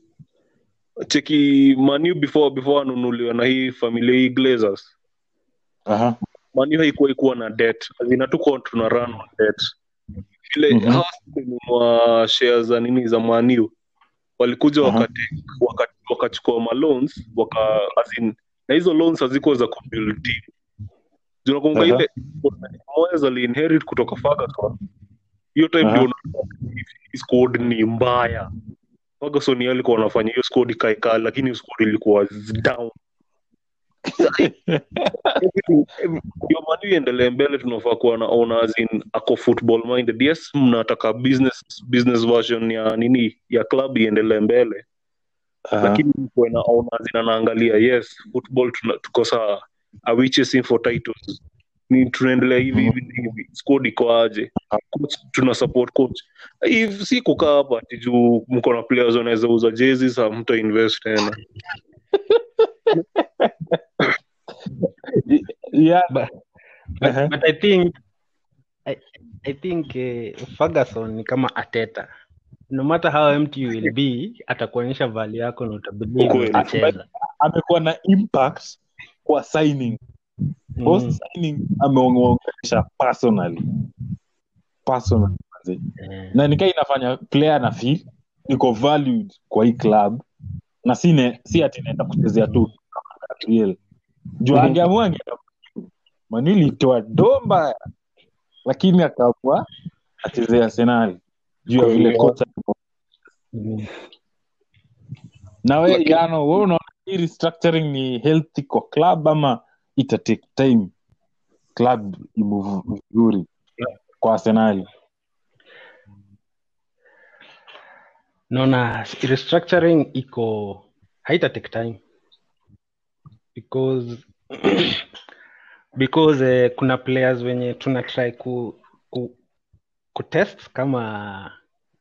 cheki manu before before anunuliwa na hii familia hii glazers Aha. manu haikuwa ikuwa na debt azina tuna run on debt vile Mhm. hawa walinunua shares za nini za manu walikuja Aha. wakati wakati wakachukua maloans waka in, na hizo loans hazikuwa za kubuild team Juu nakumbuka Aha. ile Moyes aliinherit kutoka Ferguson hiyo time ndio squad ni mbaya. Ferguson yeye alikuwa anafanya hiyo squad ikaekaa lakini squad ilikuwa down. Ndio manu iendelee mbele tunafaa kuwa na owners in ako football minded. Yes mnataka business business version ya nini ya club iendelee mbele. Aha. lakini kuwe na owners na naangalia yes football tuko saa are we chasing for titles ni tunaendelea hivi hivi na hivi squad iko aje coach tuna support coach if si kukaa hapa ati juu mko na players wanaweza uza jezi sa mta invest tena yeah. But, Aha. but I think I, I think uh, Ferguson ni kama Ateta. No matter how empty you will be, atakuonyesha vali yako na utabelieve utacheza. amekuwa na impact kwa signing post Mm. signing ameongelesha personally personally mm. na nikaa inafanya player na feel iko valued kwa hii club na sine, si ati naenda kuchezea tu real juu Mhm. angeamua angeenda itoa domba lakini akaamua achezea arsenal juu ya vile kocha mm. na we okay. yano we unaona hii restructuring ni healthy kwa club ama ita take time. Club imove vizuri kwa arsenali naona restructuring iko haita take time. Because because eh, kuna players wenye tuna try ku, ku, kutest kama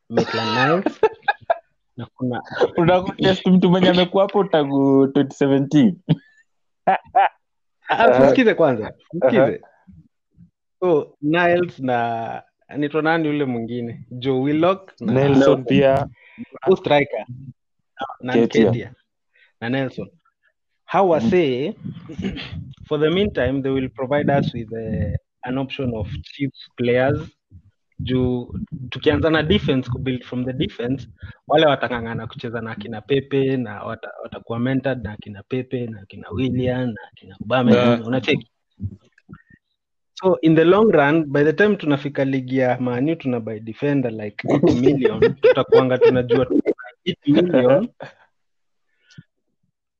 Maitland Niles na kuna unakutest mtu mwenye amekuwa hapo tangu 2017 Ah, tusikize kwanza tusikize so Niles na nitwa nani yule mwingine? Joe Willock na nelson pia. Striker. Na Ketia. Na Nelson. How I say for the meantime they will provide us with uh, an option of cheap players juu tukianza na defense kubuild from the defense wale watang'ang'ana kucheza na akina pepe na wata- watakuwa mentored na akina pepe na akina william na akina Aubameyang, Yeah. unacheki? So in the long run by the time tunafika ligi ya manu tuna buy defender like 8 million. Tutakuanga tunajua tuna 80 million.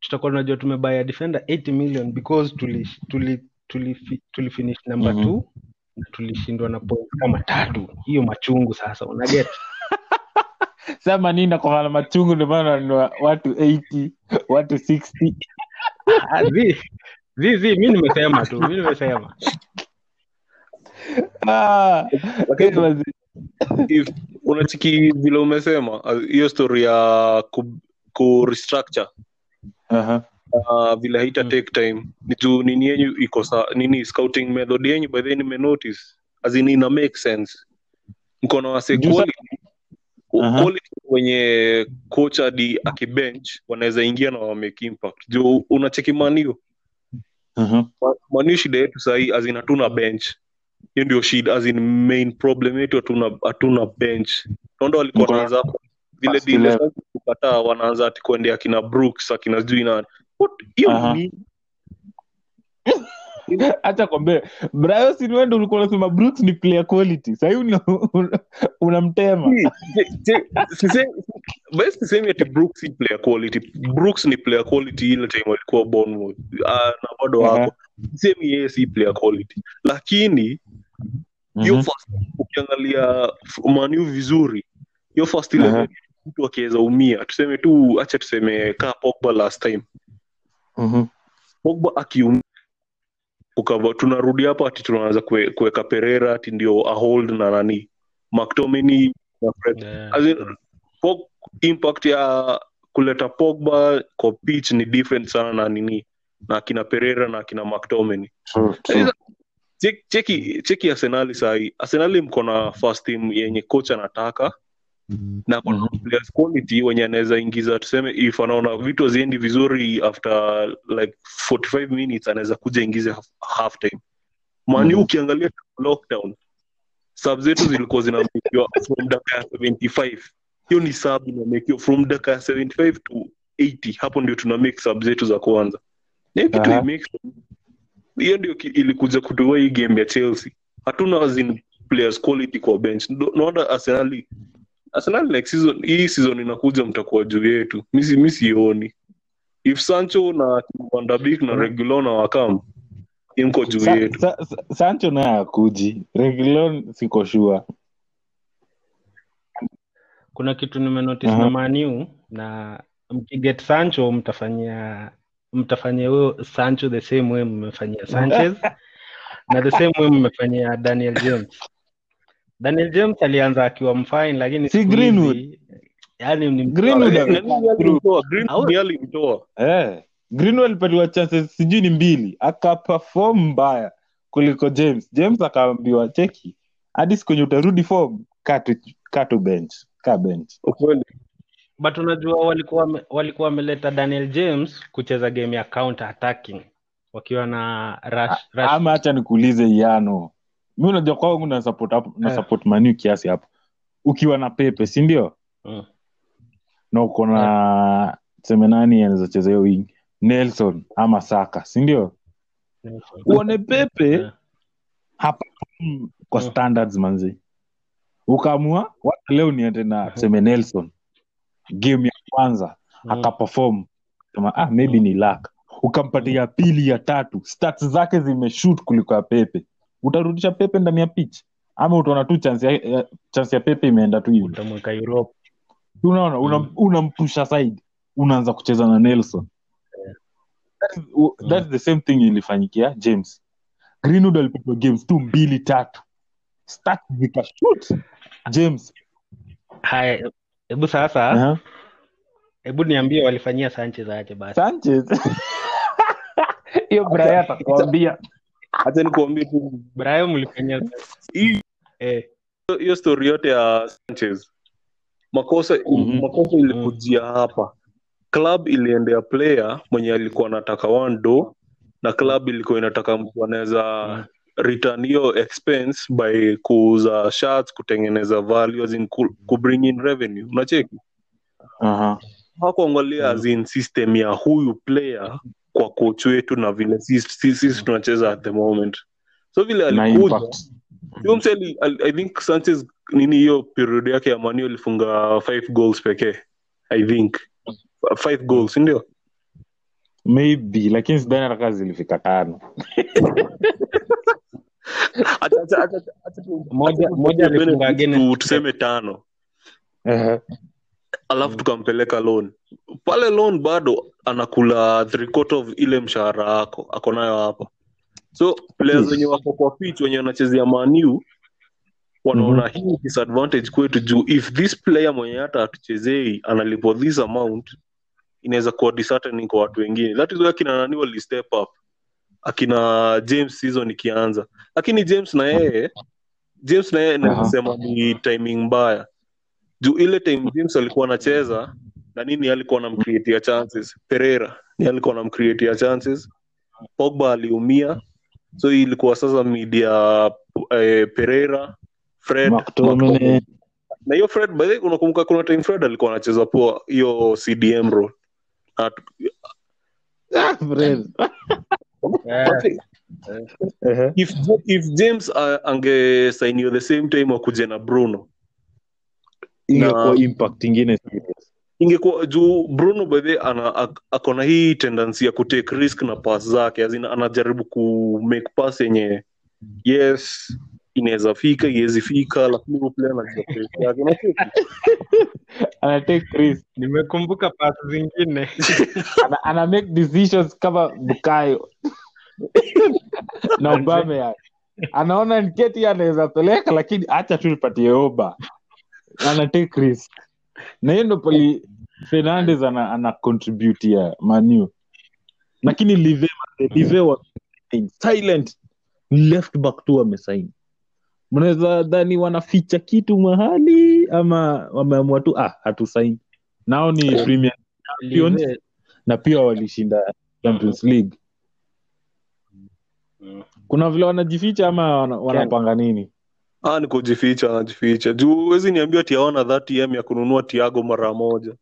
Tutakuwa tunajua tumebaya defender 8 million because tuli tuli tuli, tuli finish number Mhm. two tulishindwa na point kama tatu. Hiyo machungu sasa unaget sema nini nakwamana machungu ndio maana wananunua watu 80 watu 60 Ah, zi zi zi mi nimesema tu mi nimesema. Ah, unachiki vile umesema hiyo story ya ku, ku restructure. Aha. Uh, vile haita Mm. take time. Juu nini yenyu iko sa nini scouting method yenyu by then nimenotice as in ina make sense. Mko na wase quality quality wenye coach hadi akibench wanaweza ingia na wamake impact. Juu unacheki manio uh-huh. manio shida yetu sahii azin hatuna bench. Hiyo ndio shida azin main problem yetu hatuna hatuna bench. Naondo walikuwa Mko wanaanza vile dile kukataa wanaanza ati kuendea akina brooks akina sijui nani What? Aha. ni hacha kwambie brayo sinwendo ulikuwa unasema brooks ni player quality. Sahii unamtema. Sisemi ati brooks si player quality. Brooks ni player quality ile time alikuwa Bournemouth. Uh, na bado wako sisemi yeye si player quality. Lakini hiyo Mhm. first ukiangalia maniu vizuri hiyo first eleven mtu akiweza umia. Tuseme tu acha tuseme kaa pogba last time Mhm. pogba akium ukava tunarudi hapa ati tunaanza kuweka perera ati ndio ahold na nani McTominay na Fred Yeah. As in, Pog- impact ya kuleta pogba kwa pitch ni different sana na nini na akina perera na akina McTominay True, true. cheki cheki, cheki arsenali sahii arsenali mko na first team yenye coach anataka na kuna -hmm. players quality wenye anaweza ingiza tuseme if anaona vitu haziendi vizuri after like 45 minutes anaweza kuja ingize half, half time. Mani Mhm. ukiangalia lockdown sub zetu zilikuwa zinamekiwa from daka ya 75 hiyo ni sub inamekiwa from daka ya 75 to 80 hapo ndio tuna make sub zetu za kwanza. Hiyo kitu uh -huh. hiyo ndio ilikuja kutoa hii game ya chelsea. Hatuna as in players quality kwa bench. No naona arsenali arsenal next season hii season inakuja mtakuwa juu yetu. Mi si- sioni. If sancho na Van Beek na regulon na wakam imko juu Sa, yetu. sa, sa, sancho naye akuji regulon siko shua kuna kitu nimenotice na maniu na mkiget sancho mtafanyia mtafanyia huyo sancho the same way mmefanyia sanchez na the same way mmefanyia daniel james daniel james alianza akiwa mfine lakini Si siku Greenwood? yani ni Greenwood Eh, ame- alimtoa? Au- alimtoa eh. greenwood alipatiwa chances sijui ni mbili akaperform mbaya kuliko james james akaambiwa cheki hadi siku kwenye utarudi form katu, katu bench ka bench ukweli but unajua walikuwa wame- walikuwa wameleta daniel james kucheza game ya counter attacking wakiwa na rush, rush. ama hacha nikuulize iano mi unajua kwangu na support hapo na Eh. support manu kiasi hapo ukiwa na pepe si ndio uh. na uko na seme nani anaweza cheza hiyo wing nelson ama saka si ndio uone pepe Eh. hapa kwa uh. standards manzi ukaamua wata leo niende na Mhm. seme nelson game ya kwanza Mm. akaperform sema ah maybe ni lak ukampatia ya pili ya tatu stats zake zimeshut kuliko ya pepe utarudisha pepe ndani ya pitch? Ama utaona tu chance ya, ya, chance ya pepe imeenda tu utamweka europe. Unaona unampusha una- side. Unaanza kucheza na nelson. That is, u- that's the same thing ilifanyikia james. Greenwood alipigwa games tu mbili tatu. Stats zikashoot. James. Haya hebu sasa uh-huh. hebu niambie walifanyia sanchez aje basi? Sanchez? Hiyo braya atakwambia hacha nikuambie tu. Brian mlifanyia eh, hiyo stori yote ya sanchez. Makosa Mhm. makosa ilikujia hapa. Club iliendea player mwenye alikuwa anataka one do na club ilikuwa inataka mtu anaweza Mm. return hiyo expense by kuuza shirts kutengeneza value as in ku, ku bring in revenue. Unacheki? Uh-huh. hakuangalia as in system ya huyu player kwa coach wetu na vile sisi tunacheza at the moment. So vile alikuja mse i think sanchez nini hiyo period yake ya manio alifunga five goals pekee i think. Five goals ndio? Maybe lakini sidhani hata kazi zilifika tano. Tuseme tano. Alafu tukampeleka loan pale loan bado anakula three quarter of ile mshahara yako ako nayo hapa so players wenye wako kwa pitch wenye wanachezea maniu wanaona hii disadvantage kwetu juu if this player mwenye hata hatuchezei analipwa this amount inaweza kuwa disheartening kwa watu wengine. That is why akina nani wali step up? Akina james season ikianza. Lakini james na yeye james na yeye nasema ni timing mbaya. Juu ile time james alikuwa anacheza na nini alikuwa anamcreatia chances pereira ni alikuwa anamcreatia chances pogba aliumia so hii ilikuwa sasa mid ya eh, pereira fred McTominay. Na hiyo fred by the way, unakumbuka kuna time fred alikuwa anacheza poa hiyo cdm role At, Ah, Fred. yeah. Uh-huh. if, if james uh, angesainiwa the same time wakuje na bruno ingekuwa Na- impact ingine serious. Ingekuwa juu bruno bedhe ako na hii tendency ya kutake risk na pass zake azina anajaribu ku make pass yenye yes inaweza fika iwezi fika lakini yake. Risk? Nimekumbuka pas zingine. Ana, ana make decisions kama bukayo. Na Aubameyang. anaona nketi anaweza peleka lakini hacha tu nipatie oba. Ana take risk. Na hiyo ndo pali fernandes ana, ana contribute ya manu lakini live live wa silent. Left back tu wamesaini mnaweza dhani wanaficha kitu mahali ama wameamua tu ah hatusaini nao ni premier Champions. Live- na pia walishinda champions league. Mm. kuna vile wanajificha ama wana- wanapanga nini? Ah ni kujificha anajificha. Juu huwezi niambia tiaona hawana 30 m ya kununua tiago mara moja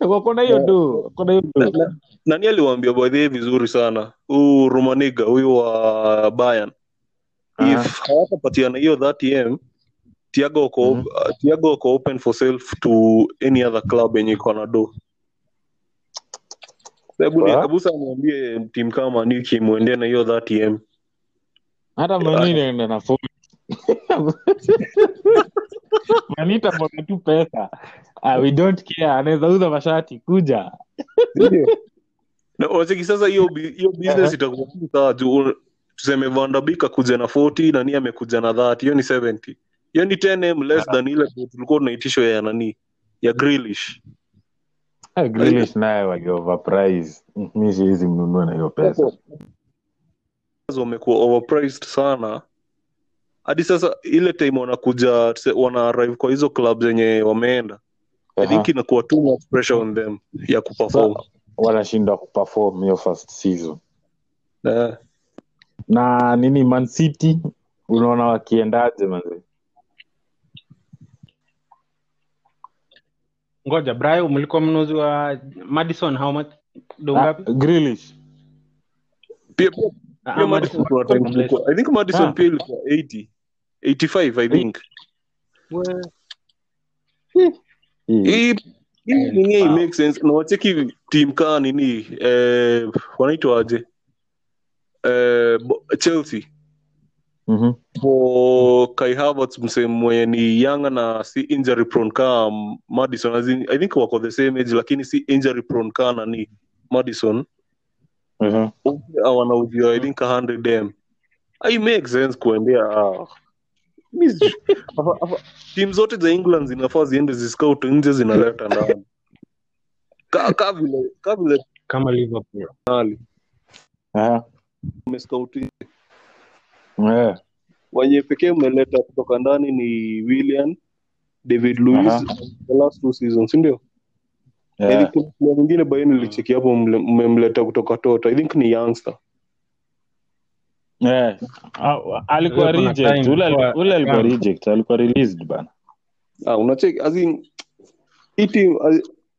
wako na hiyo do wako na hiyo Na- nani aliwaambia baadhi vizuri sana? Huu rumaniga huyu wa bayan if hawatapatiana hiyo 30m ko mm. uh, tiago ko open for sale to any other club yenye iko na do. Hebu ni- kabusa niambie timu kama ni kimwendea na hiyo 30m hata mani inaenda na phone manita mwaga tu pesa ah, we don't care. Anaweza uza mashati kuja. Ndio. na wacheki sasa hiyo business itakuwa sawa juu tuseme Van der akuja na 40 nani amekuja na 30 hiyo ni 70 hiyo ni 10m less than ile tulikuwa tunaitishwa ya nani? Ya grilish grilish naye walioverprice mi siwezi mnunua na hiyo pesa. Wamekuwa overpriced sana. Hadi sasa ile time wanakuja wana arrive kwa hizo club zenye wameenda I think inakuwa too much pressure on them ya kuperform. Wanashindwa kuperform hiyo first season. Uh, na nini man city? Unaona wakiendaje ngoja Brayo, mlikuwa mnuzi wa Madison how much? Ah, ngapi? Grealish. Pia pia Ah, Madison kuna time I think Madison Ah. pia ilikuwa 80 85 I think. Hii. Hii hii nini? wow. make sense. Na wacheki team kaa nini? Eh, wanaitwaje eh, chelsea. Mm-hmm. for Kai Havertz msee ni yanga na si injury prone ka Madison. As in, I think wako the same age lakini si injury prone kaa nani? Madison. Mhm. wanauziwa I think 100 m. I make sense kuendea ah. Mi sijui. Afa- afa- timu zote za England zinafaa ziende ziscout nje zinaleta ndani. Ka, ka vile ka vile kama Liverpool. Aha. umescout Eh. wenye pekee umeleta kutoka ndani ni William David the last two seasons mwingine baini nilicheki hapo mmemleta kutoka tota. I think ni youngster Eh. Ah, alikuwa reject. ule ali- kwa- ule alikuwa reject alikuwa released bana. Ah unacheki as in hii team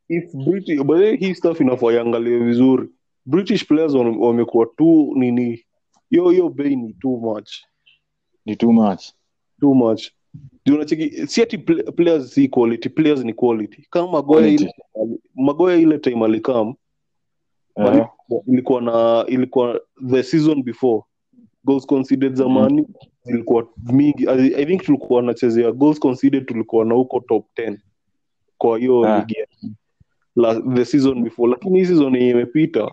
if British by hii stuff inafaa iangaliwe vizuri. British players wame- wamekuwa tu nini hiyo hiyo bei ni too much. Ni too much. Too much. Unacheki si ati players si quality players ni quality. Kama Magoya ile Magoya ile time alikam Eh. ilikuwa na ilikuwa the season before goals conceded zamani zilikuwa mingi I, I think tulikuwa nachezea goals conceded tulikuwa na huko top 10 kwa hiyo Ah. ligi la, the season before lakini hii season yenye imepita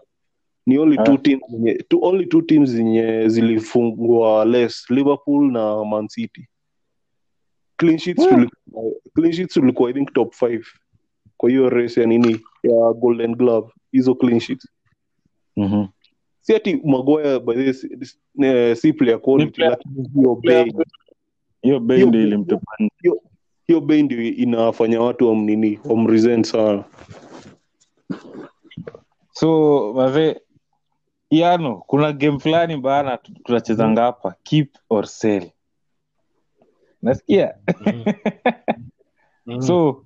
ni only Ah. two teams zenye two, only two teams zenye zilifungwa less liverpool na man city clean sheets Ah. tulikuwa, clean sheets tulikuwa i think top 5 kwa hiyo race ya nini ya golden glove hizo clean sheets Mhm. Si ati magoya by this this- eh, si player quality lakini hiyo bei hiyo bei ndio bei- ilimtupa hiyo bei ndio inafanya watu wamnini wamresent sana. So wazee yano kuna game fulani bana tu- tunachezanga hapa keep or sell. Nasikia? Mm. so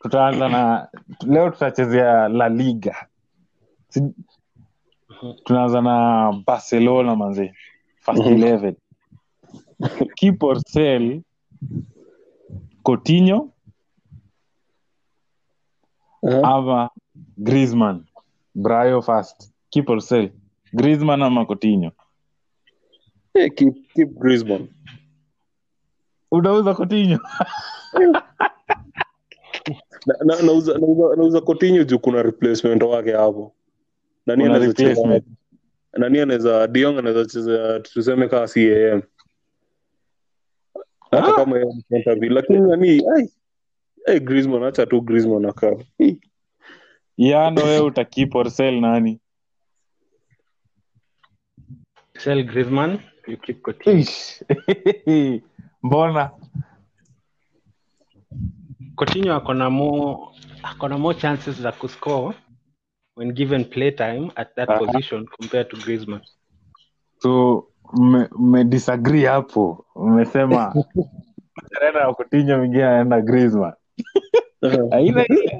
tutaanza na leo tutachezea la liga tunaanza na barcelona manze. First Mhm. 11 keep or sell Coutinho. Ama Griezmann. Brayo first. Or Griezmann ama Coutinho? Eh, keep, keep Griezmann. unauza Coutinho? Na- na- nauza Coutinho juu kuna replacement wake hapo nani anaweza nani anaweza Diong anaweza cheza tuseme kaa CAM hata Ah. kama yeye lakini nani ai ai Griezmann acha tu Griezmann akaa. Hii. Iano wewe uta or sell nani? Sell Griezmann, you keep Coutinho. Mbona? Coutinho akona mo akona mo chances za kuscore when given playtime at that Aha. position compared to Griezmann. so mme- mmedisagree hapo mmesema anaenda na Coutinho mwingine anaenda Griezmann aina ile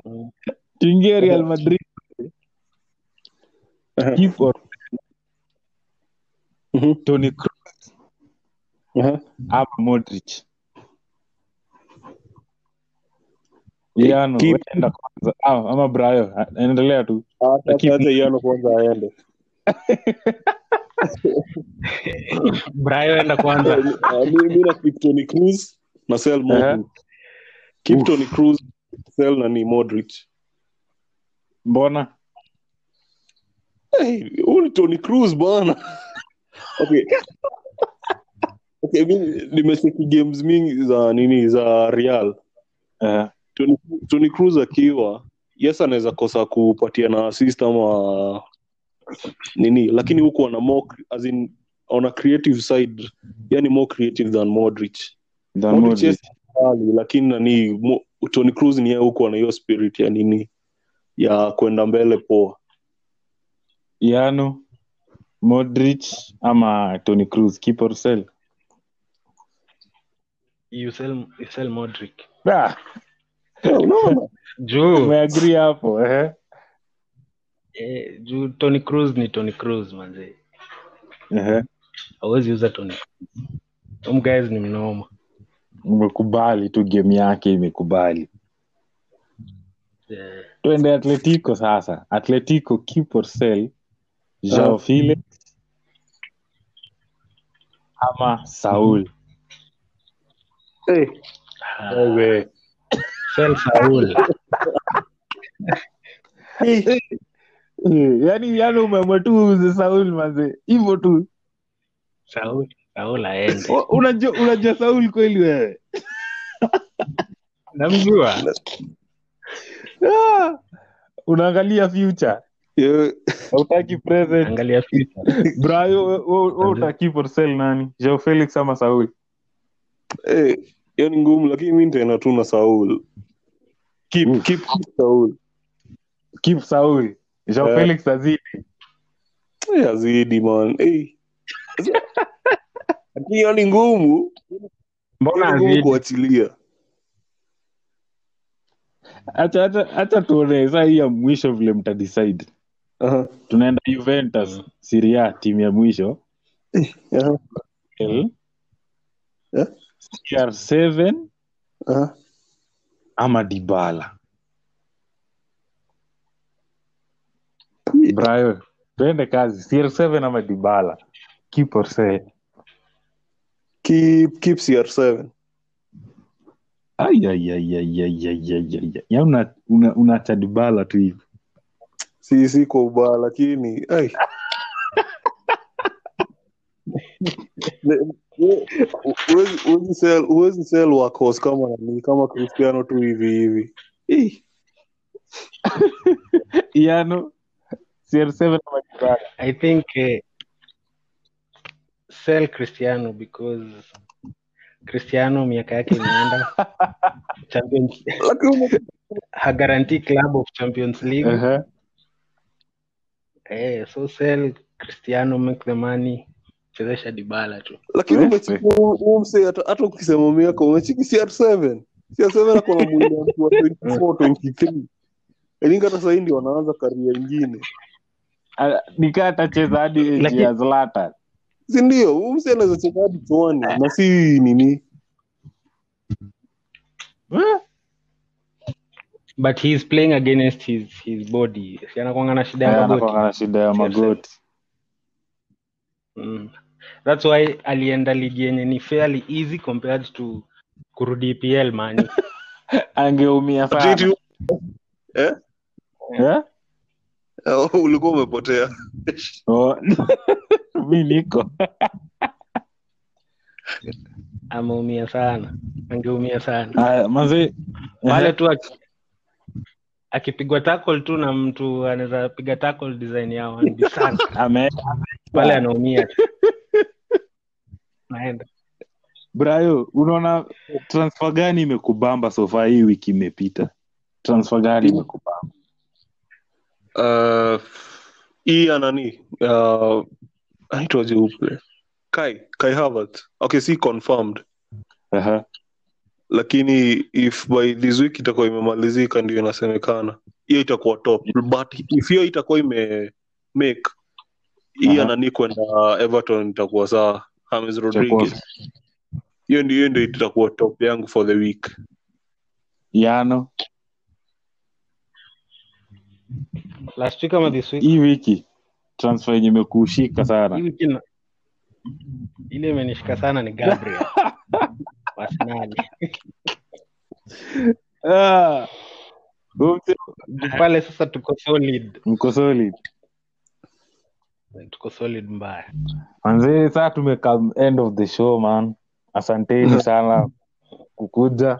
tuingie real madrid keep or Mhm. tony Kroos Aha. ama modric yano Keep- enda kwanza ah, ama brayo endelea tu Acha- Keep- kwanza aende brayo enda kwanza Ah, mi na Tony Cruz na sel. Keep. Tony Cruz sell nani Modric. mbona Hey, ni Tony Cruz bwana. Okay. Okay, mi nimecheki games mingi za nini za Real. Eh, Tony, Tony Cruz akiwa yes anaweza kosa kupatia na assist ama nini lakini huku ana more as in on a creative side yani more creative than Modric. than Modric Modric. yes, lakini nani mo, Tony Cruz ni yeye huku ana hiyo spirit ya nini ya kwenda mbele poa. yano modric ama tony cruz keep or sell you sell, you sell modric ah, Unaona? juu umeagri hapo eh? eh, juu tony cruz ni tony cruz manzee hawezi uh-huh. uza tony guys ni mnoma umekubali tu game yake imekubali yeah. twende atletico sasa atletico keep or sell jao Ah. felix ama saul Hey, ah, sell saul Eh, yani yani umeamua tu uuze saul manze. Hivyo tu. Saul saul aende unajua unajua saul kweli wewe? Namjua. Ah, unaangalia future. Hautaki present. Angalia future. Brayo we- utaki for sell nani? Jao felix ama saul? Hey, hiyo ni ngumu lakini mi nitaenda tu na Saul. Keep, Mm. keep, Saul. keep saul jean yeah. felix azidi azidi man. Hey. Hiyo ni ngumu. mbona ngumu azidi kuachilia. acha acha acha tuone saa hii ya mwisho vile mtadecide -huh. tunaenda juventus siria timu ya mwisho Aha. L, Eh? cr7 Aha ama Dybala. Brian, tuende kazi. CR7 ama dibala Keep or say. Keep keep CR7. Ya una una unaacha Dybala tu hivi. Si si kwa ubaya lakini ai. Huwezi- sell- workhorse kama nani kama Cristiano tu hivi hivi. Yano cr7 i think uh, sell cristiano because cristiano miaka yake imeenda champions hagaranti club of champions league Ehe. eh, so sell cristiano make the money chezesha dibala tu. Lakini Eh, huo mse hata ukisema miaka umechiki CR7 CR7 ako na mwili wa mtu wa 24 23 Elinga hata sahii ndio wanaanza karia ingine nikaa atacheza hadi ya zlatan. Sindio huu mse anaweza cheza hadi chwani na si nini. Eh? but he is playing against his his body. Si anakwanga na shida ya Eh, magoti. shida ya magoti. Mm. Thats why alienda ligi yenye ni fairly easy compared to kurudi EPL mani angeumia sana. eh? Eh? Oh, ulikuwa umepotea. Oh. mi niko. Ameumia sana. Angeumia sana. Manze pale tu aki- akipigwa tackle tu na mtu anaweza piga tackle design ya Wan Bissaka ame pale anaumia. Naenda. Brayo unaona transfer gani imekubamba sofa hii wiki imepita? Transfer gani imekubamba? Uh, hii anani nani? Uh, aitwaje uple kai kai Havertz. Okay si confirmed. Aha. lakini if by this week itakuwa imemalizika ndio inasemekana. Hiyo itakuwa top. But if hiyo itakuwa ime make hii Aha. anani kwenda everton itakuwa sawa James rodriguez. Hiyo ndio hiyo ndio itakuwa top yangu for the week. Yano. Last week ama this week? Hii wiki. Transfer yenye imekushika hii wiki na- ile imenishika sana ni gabriel. Arsenal. Ah, pale sasa tuko solid. Mko solid tuko solid mbaya. Manzee saa tumeka end of the show man. Asanteni sana kukuja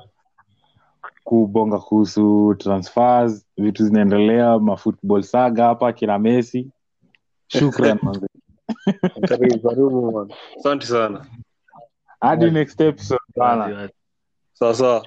kubonga kuhusu transfers vitu zinaendelea mafootball saga hapa kina messi. Shukran asante sana. Hadi next episode sana sawa sawa.